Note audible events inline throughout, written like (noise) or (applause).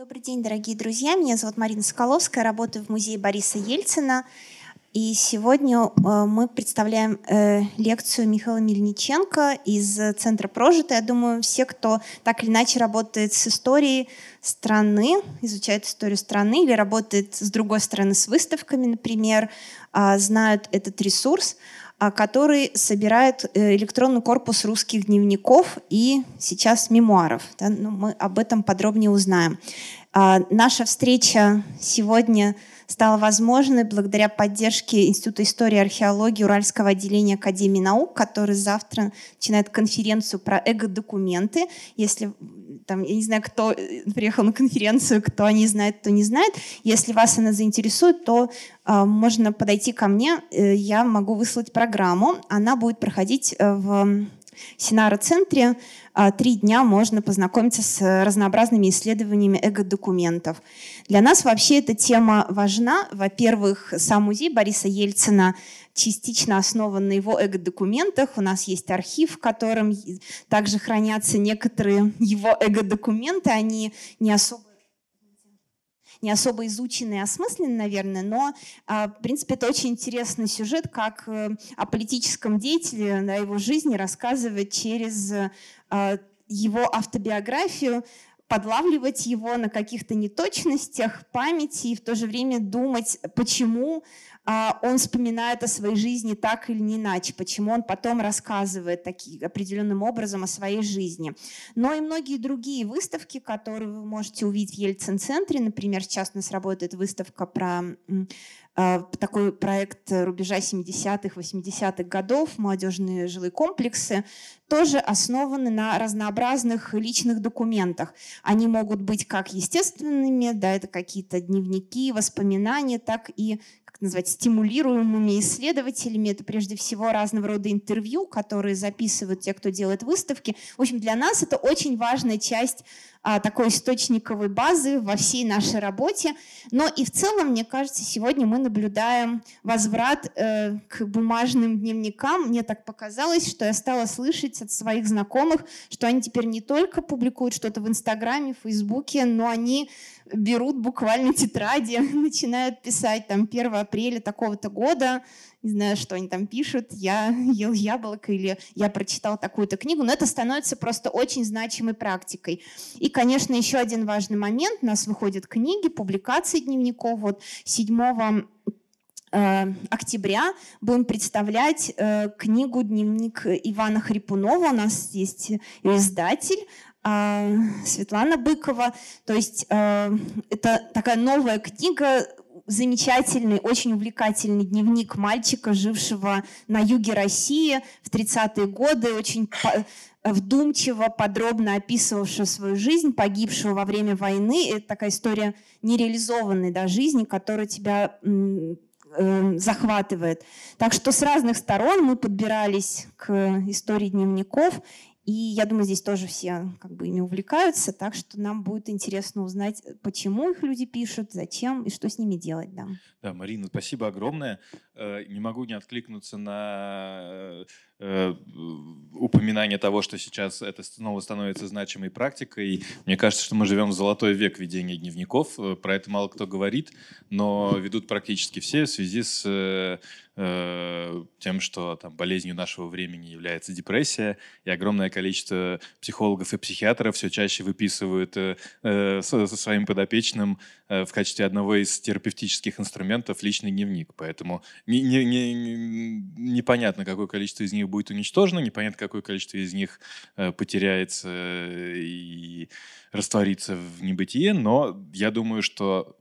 Добрый день, дорогие друзья. Меня зовут Марина Соколовская, работаю в музее Бориса Ельцина. И сегодня э, мы представляем э, лекцию Михаила Мельниченко из Центра Прожито. Я думаю, все, кто так или иначе работает с историей страны, изучает историю страны или работает с другой стороны с выставками, например, а, знают этот ресурс, который собирает э, электронный корпус русских дневников и сейчас мемуаров. Да, ну, мы об этом подробнее узнаем. А, наша встреча сегодня стала возможной благодаря поддержке Института истории и археологии Уральского отделения Академии наук, который завтра начинает конференцию про эго-документы. Если там, я не знаю, кто э, приехал на конференцию, кто не знает, кто не знает. Если вас она заинтересует, то э, можно подойти ко мне, э, я могу выслать программу. Она будет проходить э, в Синара-центре а, три дня можно познакомиться с разнообразными исследованиями эго-документов. Для нас вообще эта тема важна. Во-первых, сам музей Бориса Ельцина частично основан на его эго-документах. У нас есть архив, в котором также хранятся некоторые его эго-документы. Они не особо не особо изученный и осмысленный, наверное, но, а, в принципе, это очень интересный сюжет, как э, о политическом деятеле, о его жизни рассказывать через а, его автобиографию, подлавливать его на каких-то неточностях памяти и в то же время думать, почему он вспоминает о своей жизни так или не иначе, почему он потом рассказывает таки, определенным образом о своей жизни. Но и многие другие выставки, которые вы можете увидеть в Ельцин-центре, например, сейчас у нас работает выставка про а, такой проект рубежа 70-х, 80-х годов, молодежные жилые комплексы, тоже основаны на разнообразных личных документах. Они могут быть как естественными, да, это какие-то дневники, воспоминания, так и назвать стимулируемыми исследователями. Это прежде всего разного рода интервью, которые записывают те, кто делает выставки. В общем, для нас это очень важная часть а, такой источниковой базы во всей нашей работе. Но и в целом, мне кажется, сегодня мы наблюдаем возврат э, к бумажным дневникам. Мне так показалось, что я стала слышать от своих знакомых, что они теперь не только публикуют что-то в Инстаграме, Фейсбуке, но они берут буквально тетради, (laughs) начинают писать там 1 апреля такого-то года, не знаю, что они там пишут, я (laughs) ел яблоко или я прочитал такую-то книгу, но это становится просто очень значимой практикой. И, конечно, еще один важный момент, у нас выходят книги, публикации дневников, вот 7 э, октября будем представлять э, книгу «Дневник Ивана Хрипунова». У нас есть издатель Светлана Быкова. То есть э, это такая новая книга замечательный, очень увлекательный дневник мальчика, жившего на юге России в 30-е годы, очень вдумчиво, подробно описывавшего свою жизнь, погибшего во время войны. Это такая история нереализованной да, жизни, которая тебя э, захватывает. Так что с разных сторон мы подбирались к истории дневников и я думаю, здесь тоже все как бы ими увлекаются, так что нам будет интересно узнать, почему их люди пишут, зачем и что с ними делать. Да, да Марина, спасибо огромное. Э, не могу не откликнуться на э, упоминание того, что сейчас это снова становится значимой практикой. Мне кажется, что мы живем в золотой век ведения дневников. Э, про это мало кто говорит, но ведут практически все в связи с тем, что там, болезнью нашего времени является депрессия, и огромное количество психологов и психиатров все чаще выписывают э, со, со своим подопечным э, в качестве одного из терапевтических инструментов личный дневник. Поэтому не, не, не, непонятно, какое количество из них будет уничтожено, непонятно, какое количество из них э, потеряется и растворится в небытие, но я думаю, что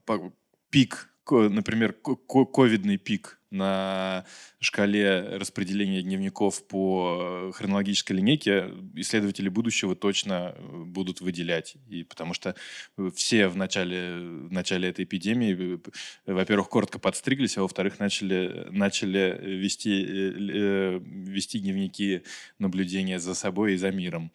пик, например, ковидный пик на шкале распределения дневников по хронологической линейке исследователи будущего точно э, будут выделять. И потому что все в начале, в начале этой эпидемии, э, во-первых, коротко подстриглись, а во-вторых, начали, начали вести, э, вести дневники наблюдения за собой и за миром.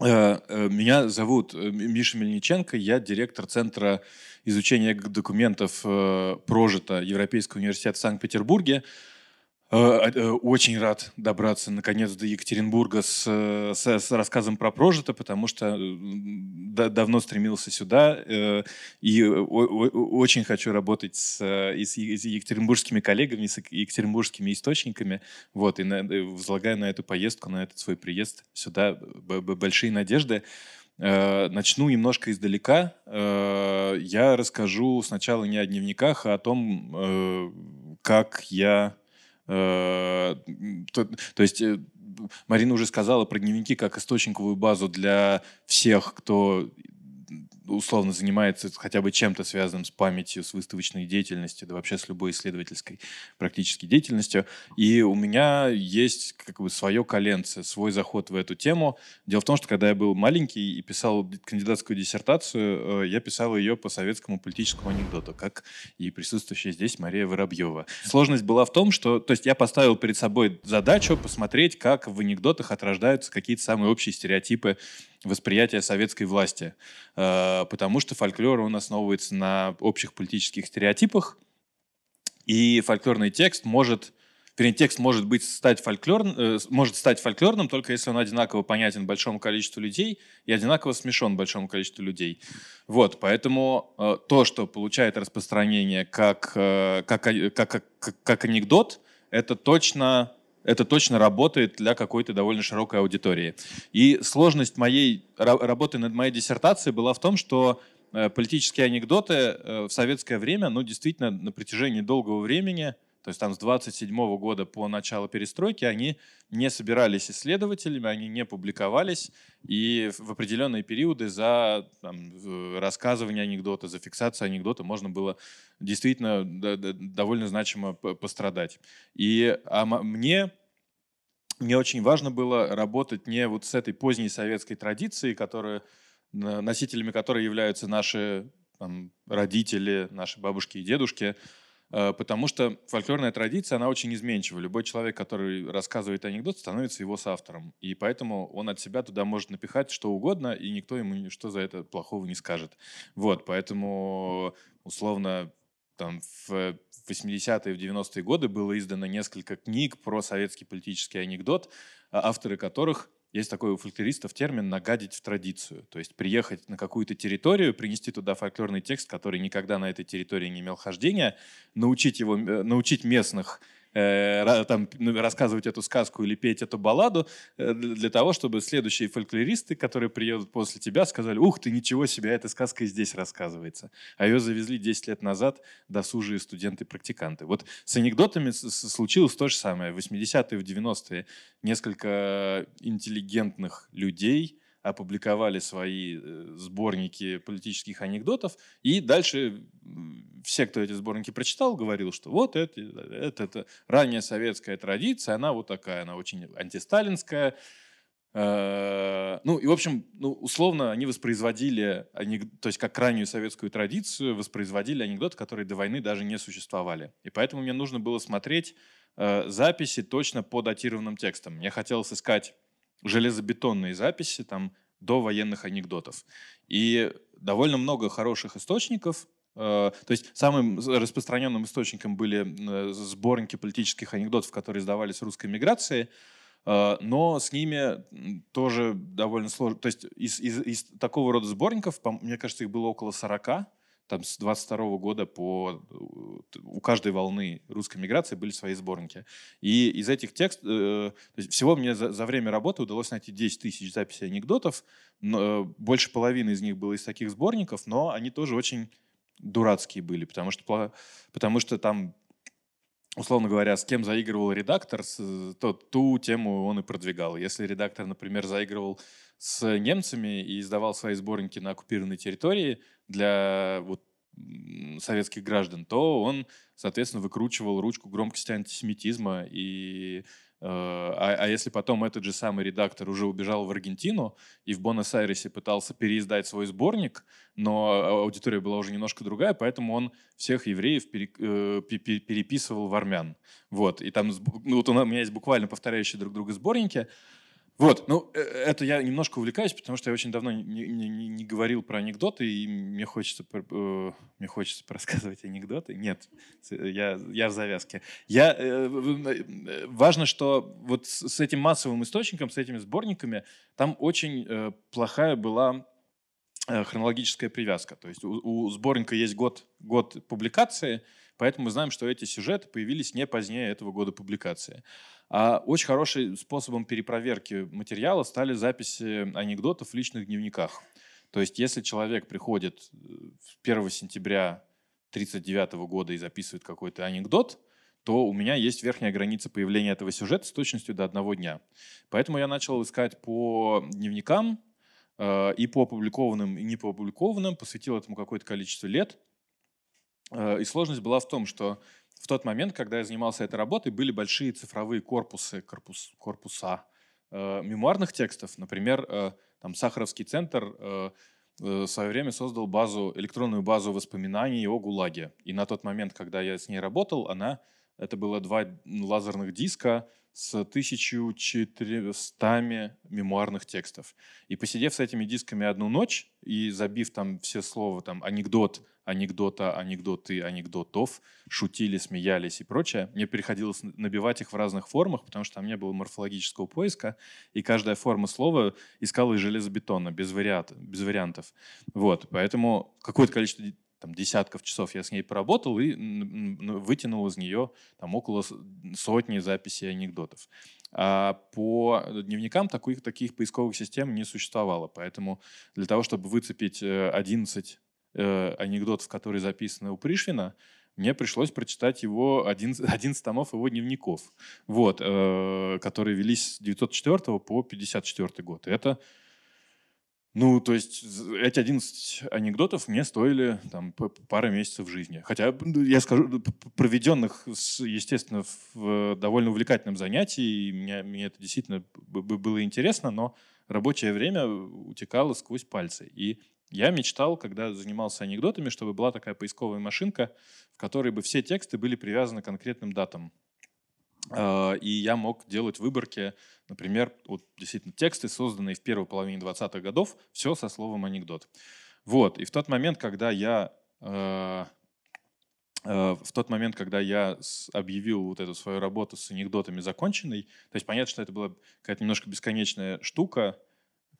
Меня зовут Миша Мельниченко, я директор Центра изучения документов э, прожито Европейского университета в Санкт-Петербурге. Э, э, очень рад добраться наконец до Екатеринбурга с, с, с рассказом про прожито, потому что да, давно стремился сюда и очень хочу работать с, и с екатеринбургскими коллегами, с екатеринбургскими источниками. Вот, и на, возлагаю на эту поездку, на этот свой приезд сюда большие надежды. Начну немножко издалека. Я расскажу сначала не о дневниках, а о том, как я Э, то, то есть э, Марина уже сказала про дневники как источниковую базу для всех, кто условно занимается хотя бы чем-то связанным с памятью, с выставочной деятельностью, да вообще с любой исследовательской практически деятельностью. И у меня есть как бы свое коленце, свой заход в эту тему. Дело в том, что когда я был маленький и писал кандидатскую диссертацию, э, я писал ее по советскому политическому анекдоту, как и присутствующая здесь Мария Воробьева. Сложность была в том, что то есть я поставил перед собой задачу посмотреть, как в анекдотах отрождаются какие-то самые общие стереотипы восприятия советской власти, э, потому что фольклор, он основывается на общих политических стереотипах, и фольклорный текст может, вернее, текст может быть стать фольклор, э, может стать фольклорным только если он одинаково понятен большому количеству людей и одинаково смешон большому количеству людей. Вот, поэтому э, то, что получает распространение как, как, как, как, как анекдот, это точно это точно работает для какой-то довольно широкой аудитории. И сложность моей работы над моей диссертацией была в том, что э, политические анекдоты э, в советское время, ну, действительно, на протяжении долгого времени, то есть там с 27 года по начало перестройки, они не собирались исследователями, они не публиковались, и в определенные периоды за там, рассказывание анекдота, за фиксацию анекдота можно было действительно довольно значимо пострадать. И а мне мне очень важно было работать не вот с этой поздней советской традицией, которая, носителями которой являются наши там, родители, наши бабушки и дедушки, потому что фольклорная традиция, она очень изменчива. Любой человек, который рассказывает анекдот, становится его соавтором. И поэтому он от себя туда может напихать что угодно, и никто ему ничто за это плохого не скажет. Вот, поэтому условно там в 80-е, в 90-е годы было издано несколько книг про советский политический анекдот, а авторы которых есть такой у фольклористов термин «нагадить в традицию». То есть приехать на какую-то территорию, принести туда фольклорный текст, который никогда на этой территории не имел хождения, научить, его, э, научить местных э, там, ну, рассказывать эту сказку или петь эту балладу э, для того, чтобы следующие фольклористы, которые приедут после тебя, сказали, ух ты, ничего себе, эта сказка и здесь рассказывается. А ее завезли 10 лет назад досужие студенты-практиканты. Вот с анекдотами случилось то же самое. В 80-е, в 90-е несколько интеллигентных людей – опубликовали свои э, сборники политических анекдотов, и дальше все, кто эти сборники прочитал, говорил, что вот это, это, это ранняя советская традиция, она вот такая, она очень антисталинская. Э, ну и, в общем, ну, условно они воспроизводили, то есть как раннюю советскую традицию, воспроизводили анекдоты, которые до войны даже не существовали. И поэтому мне нужно было смотреть э, записи точно по датированным текстам. Мне хотелось искать железобетонные записи там до военных анекдотов. И довольно много хороших источников. Э, то есть самым распространенным источником были э, сборники политических анекдотов, которые издавались русской миграции, э, но с ними тоже довольно сложно. То есть из, из, из такого рода сборников, мне кажется, их было около 40, там с 22 года по у каждой волны русской миграции были свои сборники. И из этих текстов, э, всего мне за, за время работы удалось найти 10 тысяч записей анекдотов, но, э, больше половины из них было из таких сборников, но они тоже очень дурацкие были, потому что, потому что там условно говоря, с кем заигрывал редактор, то ту тему он и продвигал. Если редактор, например, заигрывал с немцами и издавал свои сборники на оккупированной территории для вот, советских граждан, то он, соответственно, выкручивал ручку громкости антисемитизма. И, э, а, а если потом этот же самый редактор уже убежал в Аргентину и в Буэнос-Айресе пытался переиздать свой сборник, но аудитория была уже немножко другая, поэтому он всех евреев э, переписывал в армян. Вот. И там ну, вот у меня есть буквально повторяющие друг друга сборники. Вот, ну, э, это я немножко увлекаюсь, потому что я очень давно не, не, не говорил про анекдоты, и мне хочется, э, мне хочется рассказывать (laughs) анекдоты. Нет, я, я в завязке. Я, э, э, важно, что вот с этим массовым источником, с этими сборниками, там очень э, плохая была э, хронологическая привязка. То есть у, у сборника есть год, год публикации, поэтому мы знаем, что эти сюжеты появились не позднее этого года публикации. А очень хорошим способом перепроверки материала стали записи анекдотов в личных дневниках. То есть если человек приходит 1 э, сентября 1939 года и записывает какой-то анекдот, то у меня есть верхняя граница появления этого сюжета с точностью до одного дня. Поэтому я начал искать по дневникам э, и по опубликованным, и не по опубликованным, посвятил этому какое-то количество лет. Э, и сложность была в том, что в тот момент, когда я занимался этой работой, были большие цифровые корпусы, корпус, корпуса э, мемуарных текстов. Например, э, там Сахаровский центр э, э, в свое время создал базу, электронную базу воспоминаний о ГУЛАГе. И на тот момент, когда я с ней работал, она, это было два лазерных диска с 1400 мемуарных текстов. И посидев с этими дисками одну ночь и забив там все слова, там, анекдот, анекдота, анекдоты, анекдотов, шутили, смеялись и прочее. Мне приходилось набивать их в разных формах, потому что там не было морфологического поиска, и каждая форма слова искала из железобетона, без, вариант, без вариантов. Вот, поэтому какое-то количество там, десятков часов я с ней поработал и вытянул из нее там, около сотни записей анекдотов. А по дневникам таких, таких поисковых систем не существовало, поэтому для того, чтобы выцепить 11 э, анекдотов, которые записаны у Пришвина, мне пришлось прочитать его 11, 11 (laughs) томов его дневников, вот, э, которые велись с 904 по 54 год. И это, ну, то есть эти 11 анекдотов мне стоили там пары месяцев жизни. Хотя, я скажу, проведенных, естественно, в довольно увлекательном занятии, и мне, мне это действительно было интересно, но рабочее время утекало сквозь пальцы. И я мечтал, когда занимался анекдотами, чтобы была такая поисковая машинка, в которой бы все тексты были привязаны к конкретным датам. А, и я мог делать выборки, например, вот действительно тексты, созданные в первой половине 20-х годов, все со словом анекдот. Вот, и в тот момент, когда я а, а, в тот момент, когда я объявил вот эту свою работу с анекдотами законченной, то есть понятно, что это была какая-то немножко бесконечная штука,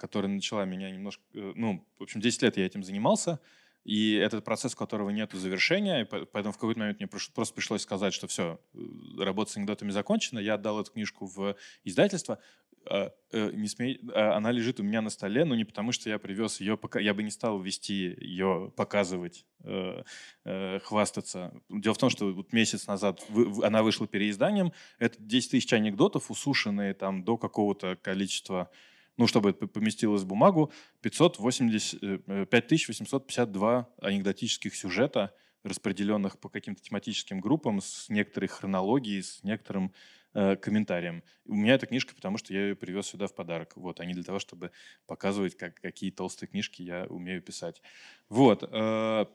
которая начала меня немножко... Э, ну, в общем, 10 лет я этим занимался, и этот процесс, у которого нет завершения, поэтому в какой-то момент мне просто пришлось сказать, что все, э, работа с анекдотами закончена, я отдал эту книжку в издательство, а, э, не смей, а, она лежит у меня на столе, но не потому, что я привез ее, я бы не стал вести ее, показывать, хвастаться. Дело в том, что вот месяц назад она вышла переизданием, это 10 тысяч анекдотов, усушенные там до какого-то количества ну, чтобы это поместилось в бумагу, 580, 5852 э, анекдотических сюжета, распределенных по каким-то тематическим группам с некоторой хронологией, с некоторым э, комментарием. У меня эта книжка, потому что я ее привез сюда в подарок. Вот, а не для того, чтобы показывать, как, какие толстые книжки я умею писать. Вот. Э,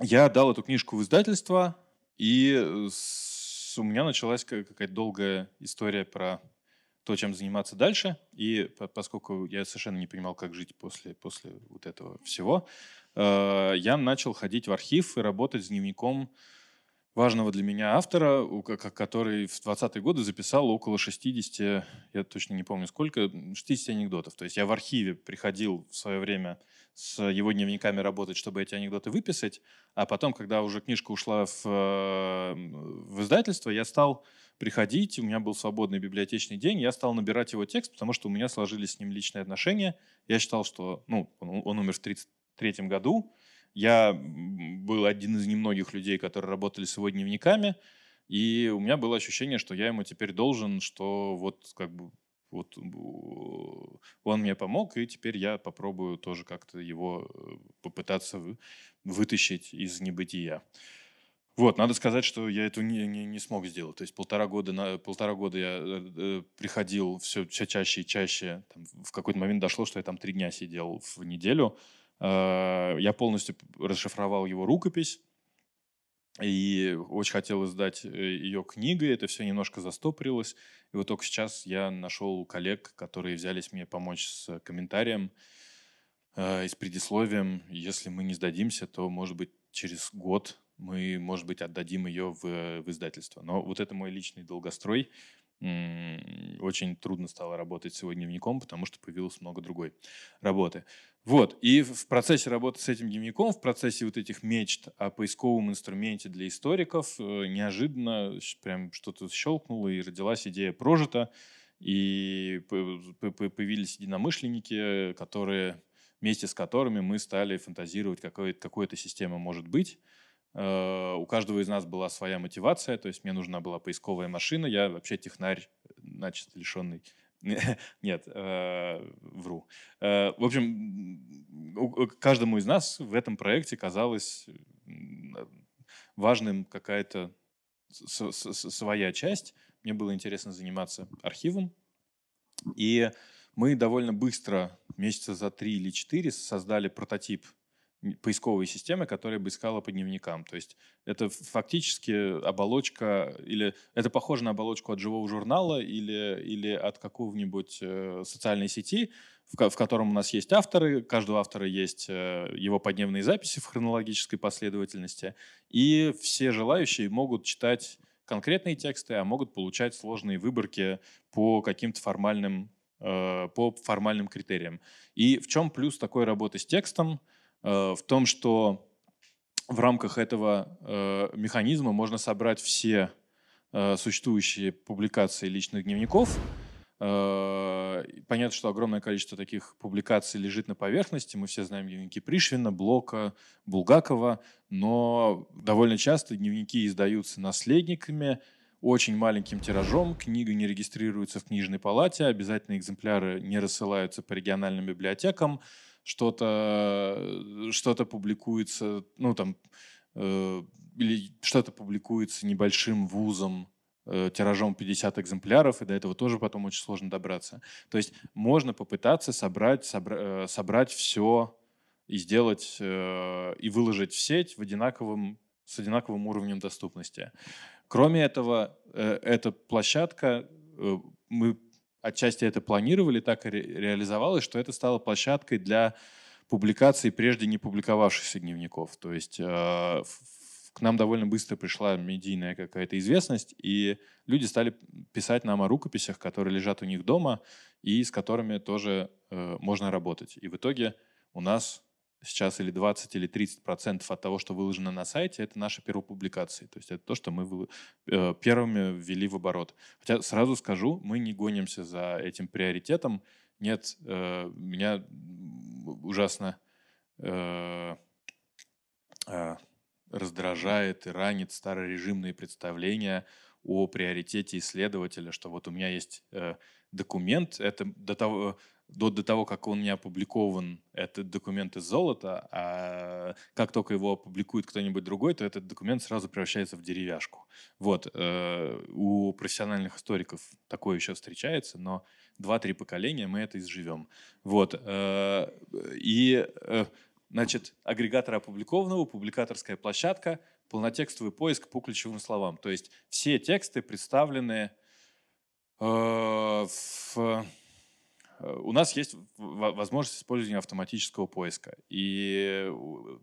я дал эту книжку в издательство, и с, у меня началась какая-то долгая история про то, чем заниматься дальше. И поскольку я совершенно не понимал, как жить после, после вот этого всего, э, я начал ходить в архив и работать с дневником важного для меня автора, который в 20-е годы записал около 60, я точно не помню сколько, 60 анекдотов. То есть я в архиве приходил в свое время с его дневниками работать, чтобы эти анекдоты выписать, а потом, когда уже книжка ушла в, э, в издательство, я стал приходить, у меня был свободный библиотечный день, я стал набирать его текст, потому что у меня сложились с ним личные отношения. Я считал, что ну, он, он умер в 1933 году. Я был один из немногих людей, которые работали с его дневниками, и у меня было ощущение, что я ему теперь должен, что вот как бы вот он мне помог, и теперь я попробую тоже как-то его э, попытаться вытащить из небытия. Вот, надо сказать, что я это не, не, не смог сделать. То есть полтора года, на, полтора года я э, э приходил все, все чаще и чаще. Там, в какой-то момент дошло, что я там три дня сидел в неделю. Э, я полностью расшифровал его рукопись. И очень хотел издать э, ее книгой, это все немножко застопорилось. И вот только сейчас я нашел коллег, которые взялись мне помочь с комментарием э, и с предисловием. Если мы не сдадимся, то, может быть, через год мы, может быть, отдадим ее в, в издательство. Но вот это мой личный долгострой. Очень трудно стало работать с его дневником, потому что появилось много другой работы. Вот, и в процессе работы с этим дневником, в процессе вот этих мечт о поисковом инструменте для историков, э, неожиданно прям что-то щелкнуло, и родилась идея прожита, и появились единомышленники, которые, вместе с которыми мы стали фантазировать, какой, какой эта система может быть. Э, у каждого из нас была своя мотивация, то есть мне нужна была поисковая машина, я вообще технарь, значит, лишенный (laughs) нет, э, вру. Э, в общем, каждому из нас в этом проекте казалось важным какая-то своя часть. Мне было интересно заниматься архивом. И мы довольно быстро, месяца за три или четыре, создали прототип поисковой системы, которая бы искала по дневникам. То есть это фактически оболочка, или это похоже на оболочку от живого журнала или, или от какого-нибудь э, социальной сети, в, в котором у нас есть авторы, каждого автора есть э, его подневные записи в хронологической последовательности, и все желающие могут читать конкретные тексты, а могут получать сложные выборки по каким-то формальным, э, по формальным критериям. И в чем плюс такой работы с текстом – в том, что в рамках этого э, механизма можно собрать все э, существующие публикации личных дневников. Понятно, что огромное количество таких публикаций лежит на поверхности. Мы все знаем дневники Пришвина, Блока, Булгакова, но довольно часто дневники издаются наследниками, очень маленьким тиражом, книга не регистрируется в книжной палате, обязательно экземпляры не рассылаются по региональным библиотекам, что-то что публикуется, ну там, э, или что-то публикуется небольшим вузом, э, тиражом 50 экземпляров, и до этого тоже потом очень сложно добраться. То есть можно попытаться собрать, собра- э, собрать все и сделать, э, и выложить в сеть в одинаковом, с одинаковым уровнем доступности. Кроме этого, э, эта площадка, э, мы отчасти это планировали, так и ре реализовалось, что это стало площадкой для публикации прежде не публиковавшихся дневников. То есть э, к нам довольно быстро пришла медийная какая-то известность, и люди стали писать нам о рукописях, которые лежат у них дома, и с которыми тоже э, можно работать. И в итоге у нас сейчас или 20, или 30 процентов от того, что выложено на сайте, это наши первопубликации. То есть это то, что мы э, первыми ввели в оборот. Хотя сразу скажу, мы не гонимся за этим приоритетом. Нет, э, меня ужасно э, раздражает и ранит старорежимные представления о приоритете исследователя, что вот у меня есть документ, это до того, до, до того, как он не опубликован, этот документ из золота, а как только его опубликует кто-нибудь другой, то этот документ сразу превращается в деревяшку. Вот. Э, у профессиональных историков такое еще встречается, но два-три поколения мы это изживем. Вот. Э, и, э, значит, агрегатор опубликованного, публикаторская площадка, полнотекстовый поиск по ключевым словам. То есть все тексты представлены в у нас есть возможность использования автоматического поиска. И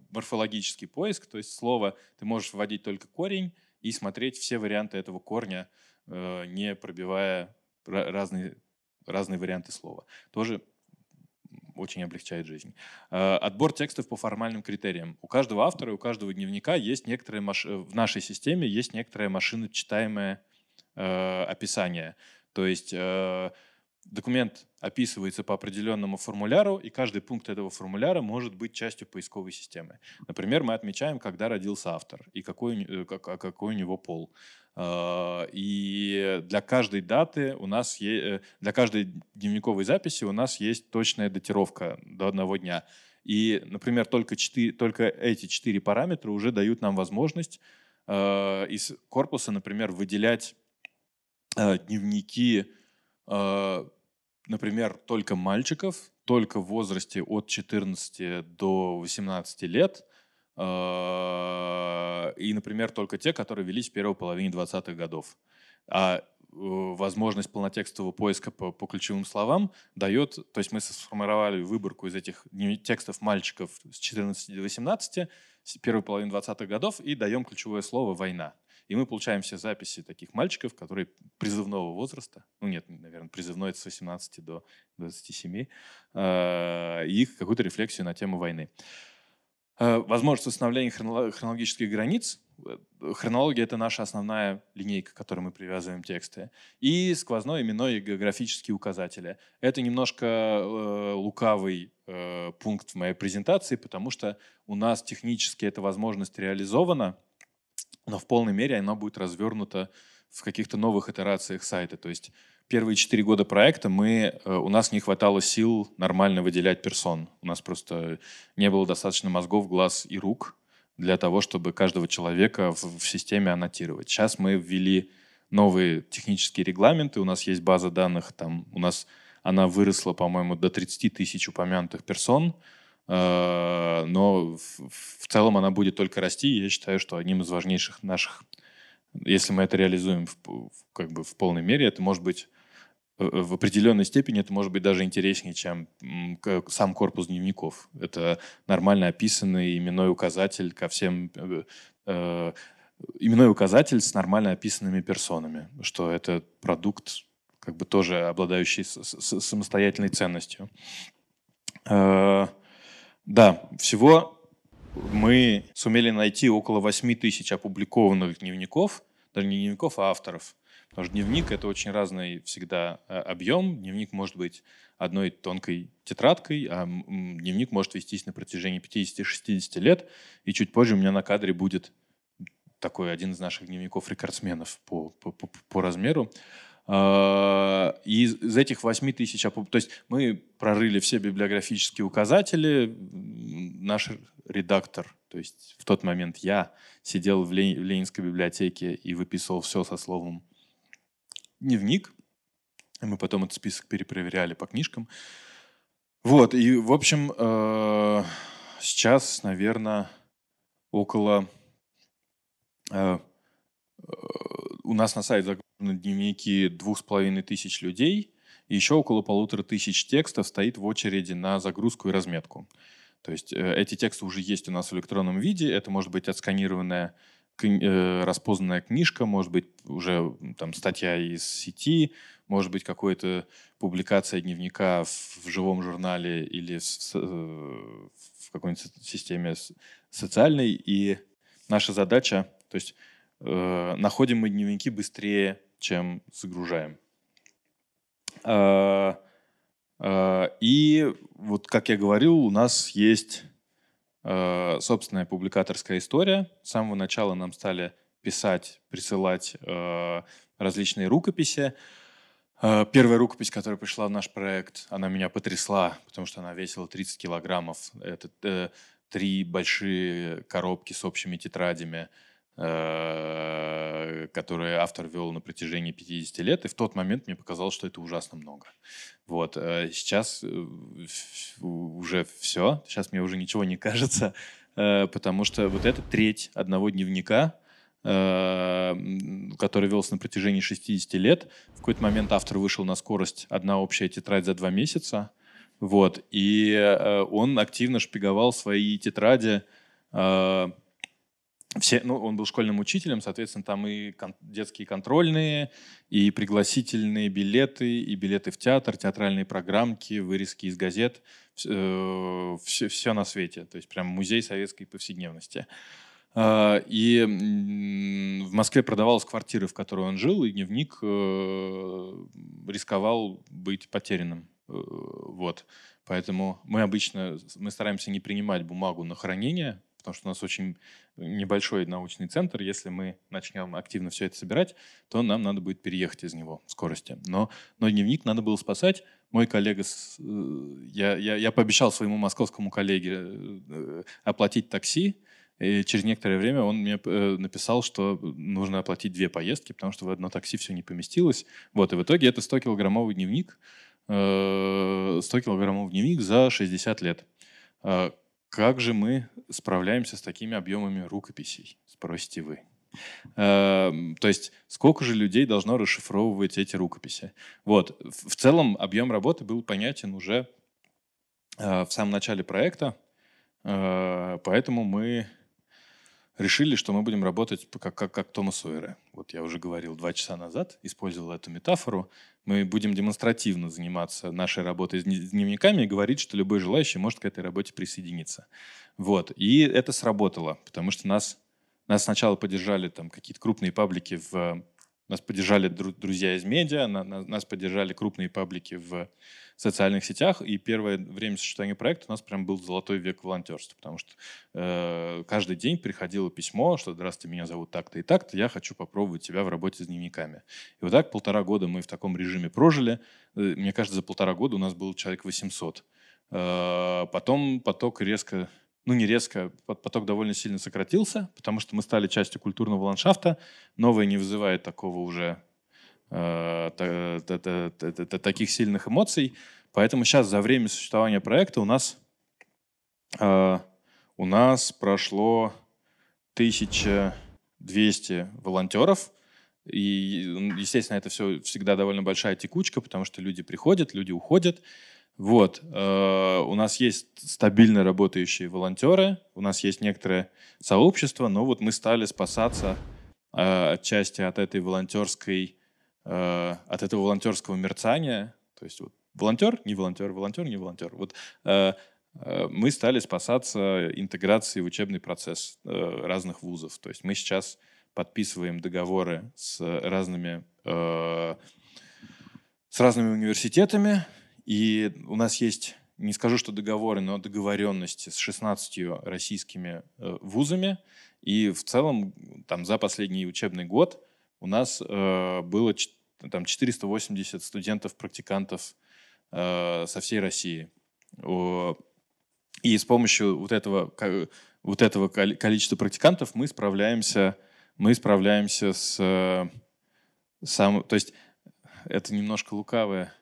морфологический поиск, то есть слово, ты можешь вводить только корень и смотреть все варианты этого корня, э, не пробивая разные, разные варианты слова. Тоже очень облегчает жизнь. Э, отбор текстов по формальным критериям. У каждого автора, у каждого дневника есть некоторые маш... в нашей системе есть некоторое машиночитаемое э, описание. То есть э, документ описывается по определенному формуляру, и каждый пункт этого формуляра может быть частью поисковой системы. Например, мы отмечаем, когда родился автор и какой, э, а какой у него пол. А, и для каждой даты у нас есть, э, для каждой дневниковой записи у нас есть точная датировка до одного дня. И, например, только, 4, только эти четыре параметра уже дают нам возможность э, из корпуса, например, выделять дневники например, только мальчиков, только в возрасте от 14 до 18 лет, и, например, только те, которые велись в первой половине 20-х годов. А возможность полнотекстового поиска по, по ключевым словам дает, то есть мы сформировали выборку из этих текстов мальчиков с 14 до 18, с первой половины 20-х годов, и даем ключевое слово «война». И мы получаем все записи таких мальчиков, которые призывного возраста, ну нет, наверное, призывной это с 18 до 27, э, их какую-то рефлексию на тему войны. Э, возможность установления хронологических границ. Э, хронология — это наша основная линейка, к которой мы привязываем тексты. И сквозной, именной и географические указатели. Это немножко э, лукавый э, пункт в моей презентации, потому что у нас технически эта возможность реализована, но в полной мере она будет развернута в каких-то новых итерациях сайта. То есть первые четыре года проекта мы, э, у нас не хватало сил нормально выделять персон. У нас просто не было достаточно мозгов, глаз и рук для того, чтобы каждого человека в, в системе аннотировать. Сейчас мы ввели новые технические регламенты, у нас есть база данных, там у нас она выросла, по-моему, до 30 тысяч упомянутых персон, но в, целом она будет только расти. Я считаю, что одним из важнейших наших, если мы это реализуем в, как бы в полной мере, это может быть в определенной степени это может быть даже интереснее, чем сам корпус дневников. Это нормально описанный именной указатель ко всем э, э, именной указатель с нормально описанными персонами, что это продукт, как бы тоже обладающий самостоятельной ценностью. Э, да, всего мы сумели найти около 8 тысяч опубликованных дневников, даже не дневников, а авторов. Потому что дневник — это очень разный всегда э, объем. Дневник может быть одной тонкой тетрадкой, а дневник может вестись на протяжении 50-60 лет. И чуть позже у меня на кадре будет такой один из наших дневников рекордсменов по, по, по, по размеру. И из этих 8 тысяч, то есть мы прорыли все библиографические указатели, наш редактор, то есть в тот момент я сидел в Ленинской библиотеке и выписывал все со словом дневник. Мы потом этот список перепроверяли по книжкам. Вот, и, в общем, э, сейчас, наверное, около... Э, э, у нас на сайте загружены дневники двух с половиной тысяч людей, и еще около полутора тысяч текстов стоит в очереди на загрузку и разметку. То есть эти тексты уже есть у нас в электронном виде. Это может быть отсканированная Э, распознанная книжка, может быть уже там статья из сети, может быть какая-то публикация дневника в, в живом журнале или в, э, в какой-нибудь системе социальной. И наша задача, то есть э, находим мы дневники быстрее, чем загружаем. Э, э, и вот, как я говорил, у нас есть э, собственная публикаторская история. С самого начала нам стали писать, присылать различные рукописи. Первая рукопись, которая пришла в наш проект, она меня потрясла, потому что она весила 30 килограммов. Это э, три большие коробки с общими тетрадями. Э, которые автор вел на протяжении 50 лет, и в тот момент мне показалось, что это ужасно много. Вот. Э, сейчас э, уже все, сейчас мне уже ничего не кажется, потому что вот эта треть одного дневника, который велся на протяжении 60 лет, в какой-то момент автор вышел на скорость одна общая тетрадь за два месяца, вот, и он активно шпиговал свои тетради все, ну, он был школьным учителем, соответственно, там и кон- детские контрольные, и пригласительные билеты, и билеты в театр, театральные программки, вырезки из газет, э, все, все на свете. То есть прям музей советской повседневности. Э, и в Москве продавалась квартира, в которой он жил, и дневник э, рисковал быть потерянным. Э, вот. Поэтому мы обычно мы стараемся не принимать бумагу на хранение, потому что у нас очень небольшой научный центр. Если мы начнем активно все это собирать, то нам надо будет переехать из него в скорости. Но, но дневник надо было спасать. Мой коллега, э, я, я, я пообещал своему московскому коллеге э, оплатить такси, и через некоторое время он мне э, написал, что нужно оплатить две поездки, потому что в одно такси все не поместилось. Вот, и в итоге это 100-килограммовый дневник, 100-килограммовый дневник за 60 лет как же мы справляемся с такими объемами рукописей, спросите вы. Эм, то есть сколько же людей должно расшифровывать эти рукописи? Вот. В целом объем работы был понятен уже э, в самом начале проекта, э, поэтому мы решили, что мы будем работать как, как, как Тома Сойера. Вот я уже говорил два часа назад, использовал эту метафору. Мы будем демонстративно заниматься нашей работой с дневниками и говорить, что любой желающий может к этой работе присоединиться. Вот. И это сработало, потому что нас, нас сначала поддержали там какие-то крупные паблики в нас поддержали друзья из медиа, нас поддержали крупные паблики в социальных сетях, и первое время существования проекта у нас прям был золотой век волонтерства, потому что э, каждый день приходило письмо, что «Здравствуйте, меня зовут так-то и так-то, я хочу попробовать себя в работе с дневниками». И вот так полтора года мы в таком режиме прожили. Э, мне кажется, за полтора года у нас был человек 800. Э, потом поток резко ну не резко, поток довольно сильно сократился, потому что мы стали частью культурного ландшафта. Новое не вызывает такого уже э, таких сильных эмоций. Поэтому сейчас за время существования проекта у нас э, у нас прошло 1200 волонтеров. И, естественно, это все всегда довольно большая текучка, потому что люди приходят, люди уходят. Вот. Э, у нас есть стабильно работающие волонтеры, у нас есть некоторое сообщество, но вот мы стали спасаться э, отчасти от этой волонтерской, э, от этого волонтерского мерцания. То есть вот волонтер, не волонтер, волонтер, не волонтер. Вот мы стали спасаться интеграцией в учебный процесс разных вузов. То есть мы сейчас подписываем договоры с разными, с разными университетами, и у нас есть, не скажу, что договоры, но договоренности с 16 российскими э, вузами. И в целом там за последний учебный год у нас э, было там 480 студентов-практикантов э, со всей России. И с помощью вот этого, вот этого количества практикантов мы справляемся, мы справляемся с... Э, сам, то есть это немножко лукавое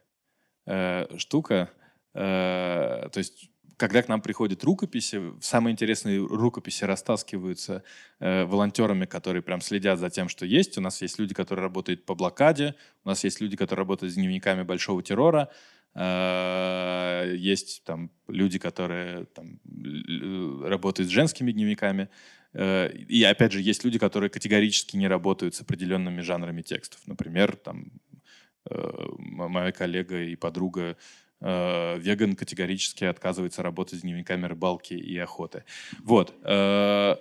э, штука. Э, то есть когда к нам приходят рукописи, самые интересные рукописи растаскиваются э, волонтерами, которые прям следят за тем, что есть. У нас есть люди, которые работают по блокаде, у нас есть люди, которые работают с дневниками большого террора, э, есть там люди, которые там, работают с женскими дневниками. Э, и опять же, есть люди, которые категорически не работают с определенными жанрами текстов. Например, там моя коллега и подруга э, веган категорически отказывается работать с дневниками рыбалки и охоты. Вот. Э,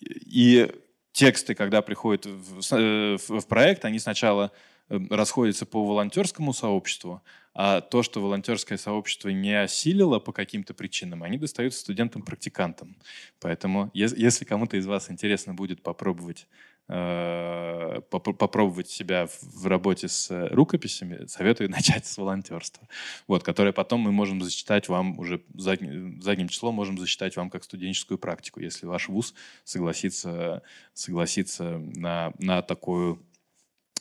и тексты, когда приходят в, в проект, они сначала расходятся по волонтерскому сообществу, а то, что волонтерское сообщество не осилило по каким-то причинам, они достаются студентам-практикантам. Поэтому, если кому-то из вас интересно будет попробовать Э, попробовать себя в работе с рукописями, советую (laughs) начать с волонтерства, вот, которое потом мы можем засчитать вам уже задним, задним числом, можем засчитать вам как студенческую практику, если ваш вуз согласится, согласится на, на, такую,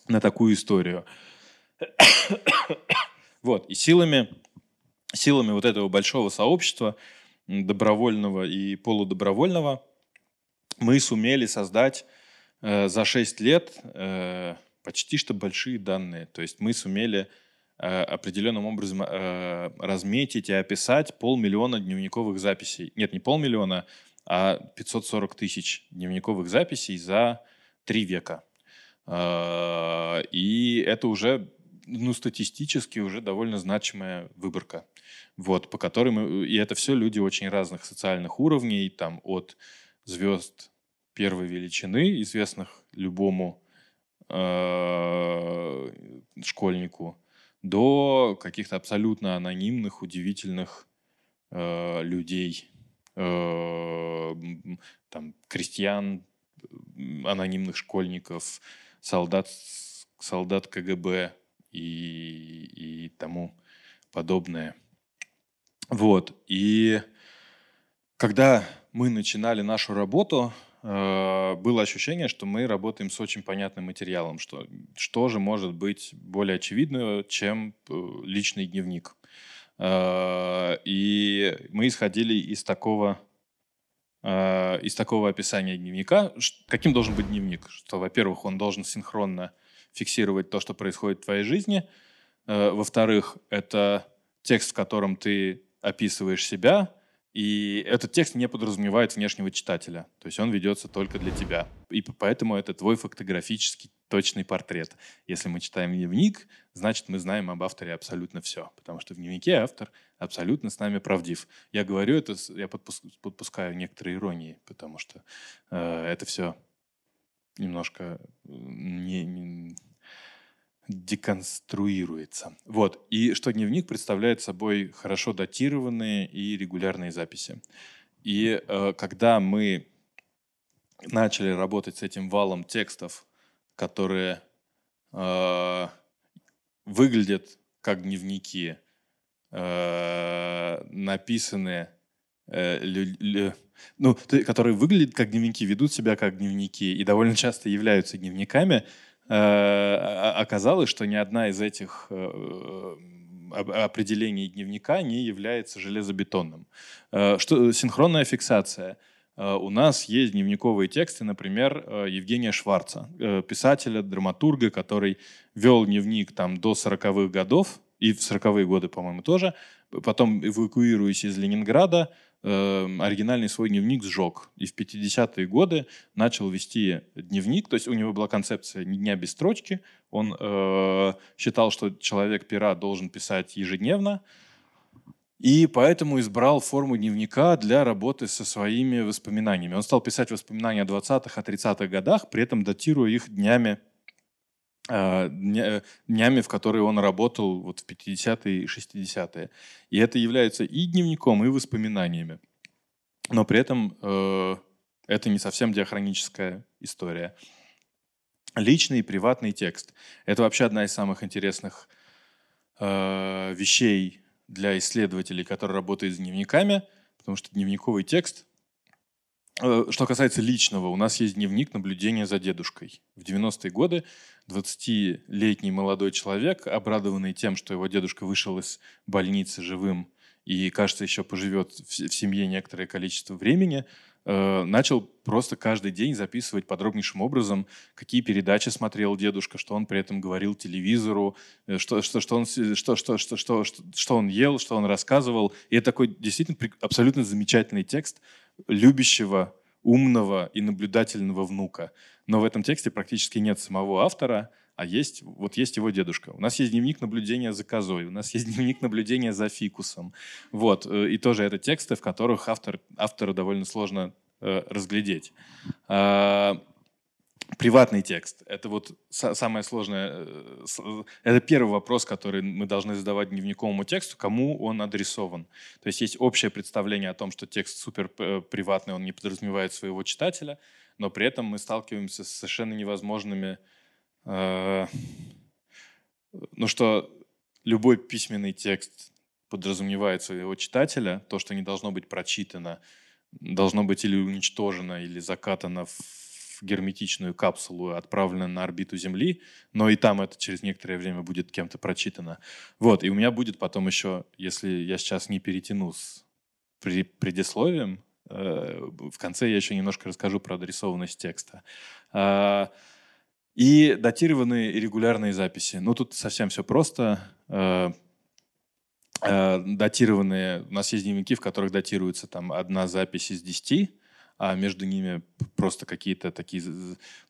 на такую историю. (coughs) Вот, и силами, силами вот этого большого сообщества, добровольного и полудобровольного, мы сумели создать Э, за 6 лет э, почти что большие данные. То есть мы сумели э, определенным образом разметить и описать полмиллиона дневниковых записей. Нет, не полмиллиона, а 540 тысяч дневниковых записей за три века. И это уже ну, статистически уже довольно значимая выборка, вот, по которой мы... И это все люди очень разных социальных уровней, там, от звезд первой величины, известных любому э, школьнику, до каких-то абсолютно анонимных, удивительных э, людей, э, там, крестьян, анонимных школьников, солдат, солдат КГБ и, и тому подобное. Вот. И когда мы начинали нашу работу, было ощущение, что мы работаем с очень понятным материалом, что что же может быть более очевидно, чем э, личный дневник. Э, и мы исходили из такого, э, из такого описания дневника. Каким должен быть дневник? Что, во-первых, он должен синхронно фиксировать то, что происходит в твоей жизни. Э, во-вторых, это текст, в котором ты описываешь себя, и этот текст не подразумевает внешнего читателя. То есть он ведется только для тебя. И поэтому это твой фотографический точный портрет. Если мы читаем дневник, значит, мы знаем об авторе абсолютно все. Потому что в дневнике автор абсолютно с нами правдив. Я говорю это, я подпускаю некоторые иронии, потому что э, это все немножко не, не, деконструируется. Вот. И что дневник представляет собой хорошо датированные и регулярные записи. И э, когда мы начали работать с этим валом текстов, которые э, выглядят как дневники, э, написаны, э, лю, лю, ну, которые выглядят как дневники, ведут себя как дневники и довольно часто являются дневниками, оказалось, что ни одна из этих э, определений дневника не является железобетонным. Э, что, синхронная фиксация. У нас есть дневниковые тексты, например, Евгения Шварца, писателя, драматурга, который вел дневник там, до 40-х годов, и в 40-е годы, по-моему, тоже. Потом, эвакуируясь из Ленинграда, э, оригинальный свой дневник сжег. И в 50-е годы начал вести дневник. То есть у него была концепция «Ни дня без строчки». Он э, считал, что человек пера должен писать ежедневно. И поэтому избрал форму дневника для работы со своими воспоминаниями. Он стал писать воспоминания о 20-х, о 30-х годах, при этом датируя их днями днями, в которые он работал вот в 50-е и 60-е. И это является и дневником, и воспоминаниями. Но при этом э, это не совсем диахроническая история. Личный и приватный текст. Это вообще одна из самых интересных э, вещей для исследователей, которые работают с дневниками, потому что дневниковый текст Э, что касается личного, у нас есть дневник наблюдения за дедушкой. В 90-е годы 20-летний молодой человек, обрадованный тем, что его дедушка вышел из больницы живым и, кажется, еще поживет в семье некоторое количество времени, э, начал просто каждый день записывать подробнейшим образом, какие передачи смотрел дедушка, что он при этом говорил телевизору, э, что, что, что, он, что, что, что, что, что, он ел, что он рассказывал. И это такой действительно абсолютно замечательный текст, любящего, умного и наблюдательного внука. Но в этом тексте практически нет самого автора, а есть, вот есть его дедушка. У нас есть дневник наблюдения за козой, у нас есть (laughs) дневник наблюдения за фикусом. Вот. Э, и тоже это тексты, в которых автор, автора довольно сложно э, разглядеть. А, Приватный текст — это вот самое сложное. Э, это первый вопрос, который мы должны задавать дневниковому тексту, кому он адресован. То есть есть общее представление о том, что текст супер э, приватный, он не подразумевает своего читателя, но при этом мы сталкиваемся с совершенно невозможными... Э, ну что любой письменный текст подразумевает своего читателя, то, что не должно быть прочитано, должно быть или уничтожено, или закатано в герметичную капсулу, отправлена на орбиту Земли, но и там это через некоторое время будет кем-то прочитано. Вот, и у меня будет потом еще, если я сейчас не перетяну с предисловием, э, в конце я еще немножко расскажу про адресованность текста. А, и датированные и регулярные записи. Ну, тут совсем все просто. Э, э, датированные, у нас есть дневники, в которых датируется там одна запись из десяти, а между ними просто какие-то такие...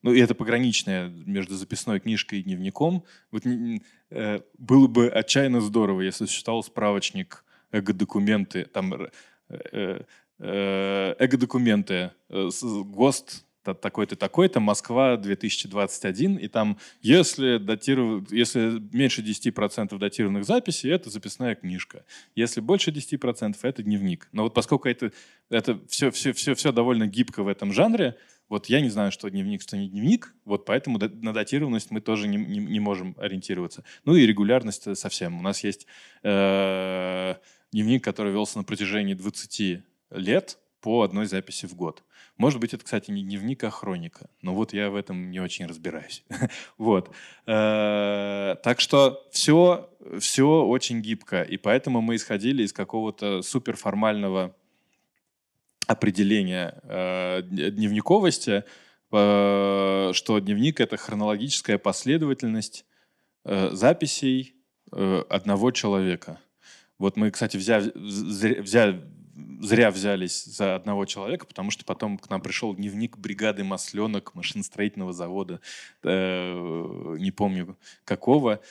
Ну, и это пограничное между записной книжкой и дневником. Вот, э, было бы отчаянно здорово, если существовал справочник эго-документы, там э, э, э эго-документы, э, ГОСТ такой-то, такой-то, Москва 2021, и там, если, датиров... если меньше 10% датированных записей, это записная книжка. Если больше 10%, это дневник. Но вот поскольку это, это все, все, все, все довольно гибко в этом жанре, вот я не знаю, что дневник, что не дневник, вот поэтому на датированность мы тоже не, не, не можем ориентироваться. Ну и регулярность совсем. У нас есть э, дневник, который велся на протяжении 20 лет, по одной записи в год. Может быть, это, кстати, не дневник, а хроника. Но вот я в этом не очень разбираюсь. (laughs) вот. Э, так что все, все очень гибко. И поэтому мы исходили из какого-то суперформального определения э, дневниковости, э, что дневник — это хронологическая последовательность записей одного человека. Вот мы, кстати, взяли, зря взялись за одного человека, потому что потом к нам пришел дневник бригады масленок машиностроительного завода, э, не помню какого.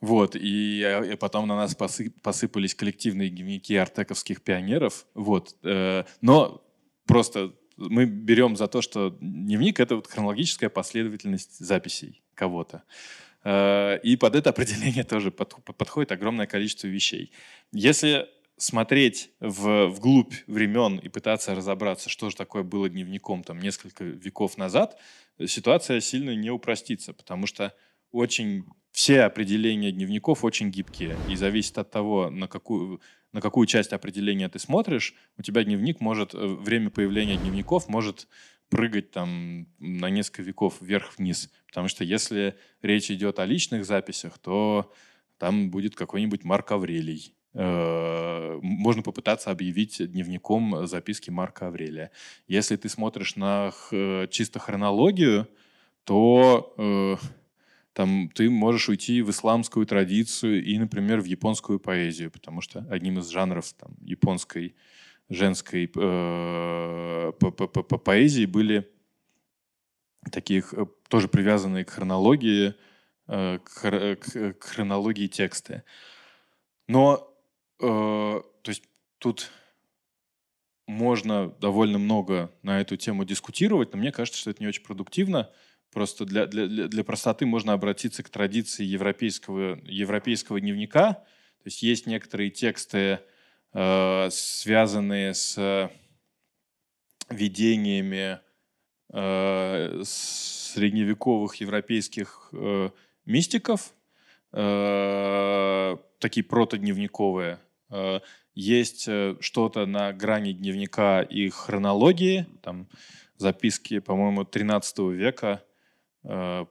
Вот, и, и потом на нас посып, посыпались коллективные дневники артековских пионеров. Вот, э, но просто мы берем за то, что дневник — это вот хронологическая последовательность записей кого-то. Э, и под это определение тоже под, подходит огромное количество вещей. Если смотреть в, вглубь времен и пытаться разобраться, что же такое было дневником там несколько веков назад, ситуация сильно не упростится, потому что очень все определения дневников очень гибкие и зависит от того, на какую, на какую часть определения ты смотришь, у тебя дневник может, э, время появления дневников может прыгать там на несколько веков вверх-вниз. Потому что если речь идет о личных записях, то там будет какой-нибудь Марк Аврелий, можно попытаться объявить дневником записки Марка Аврелия. Если ты смотришь на чисто хронологию, то э, там ты можешь уйти в исламскую традицию и, например, в японскую поэзию, потому что одним из жанров там, японской женской э, по -по -по поэзии были таких э, тоже привязанные к хронологии, э, к, хронологии тексты. Но Э, то есть тут можно довольно много на эту тему дискутировать, но мне кажется, что это не очень продуктивно. Просто для, для, для простоты можно обратиться к традиции европейского, европейского дневника. То есть есть некоторые тексты, э, связанные с видениями э, средневековых европейских э, мистиков, э, такие протодневниковые, Э, есть э, что-то на грани дневника и хронологии, там записки, по-моему, 13 века, э,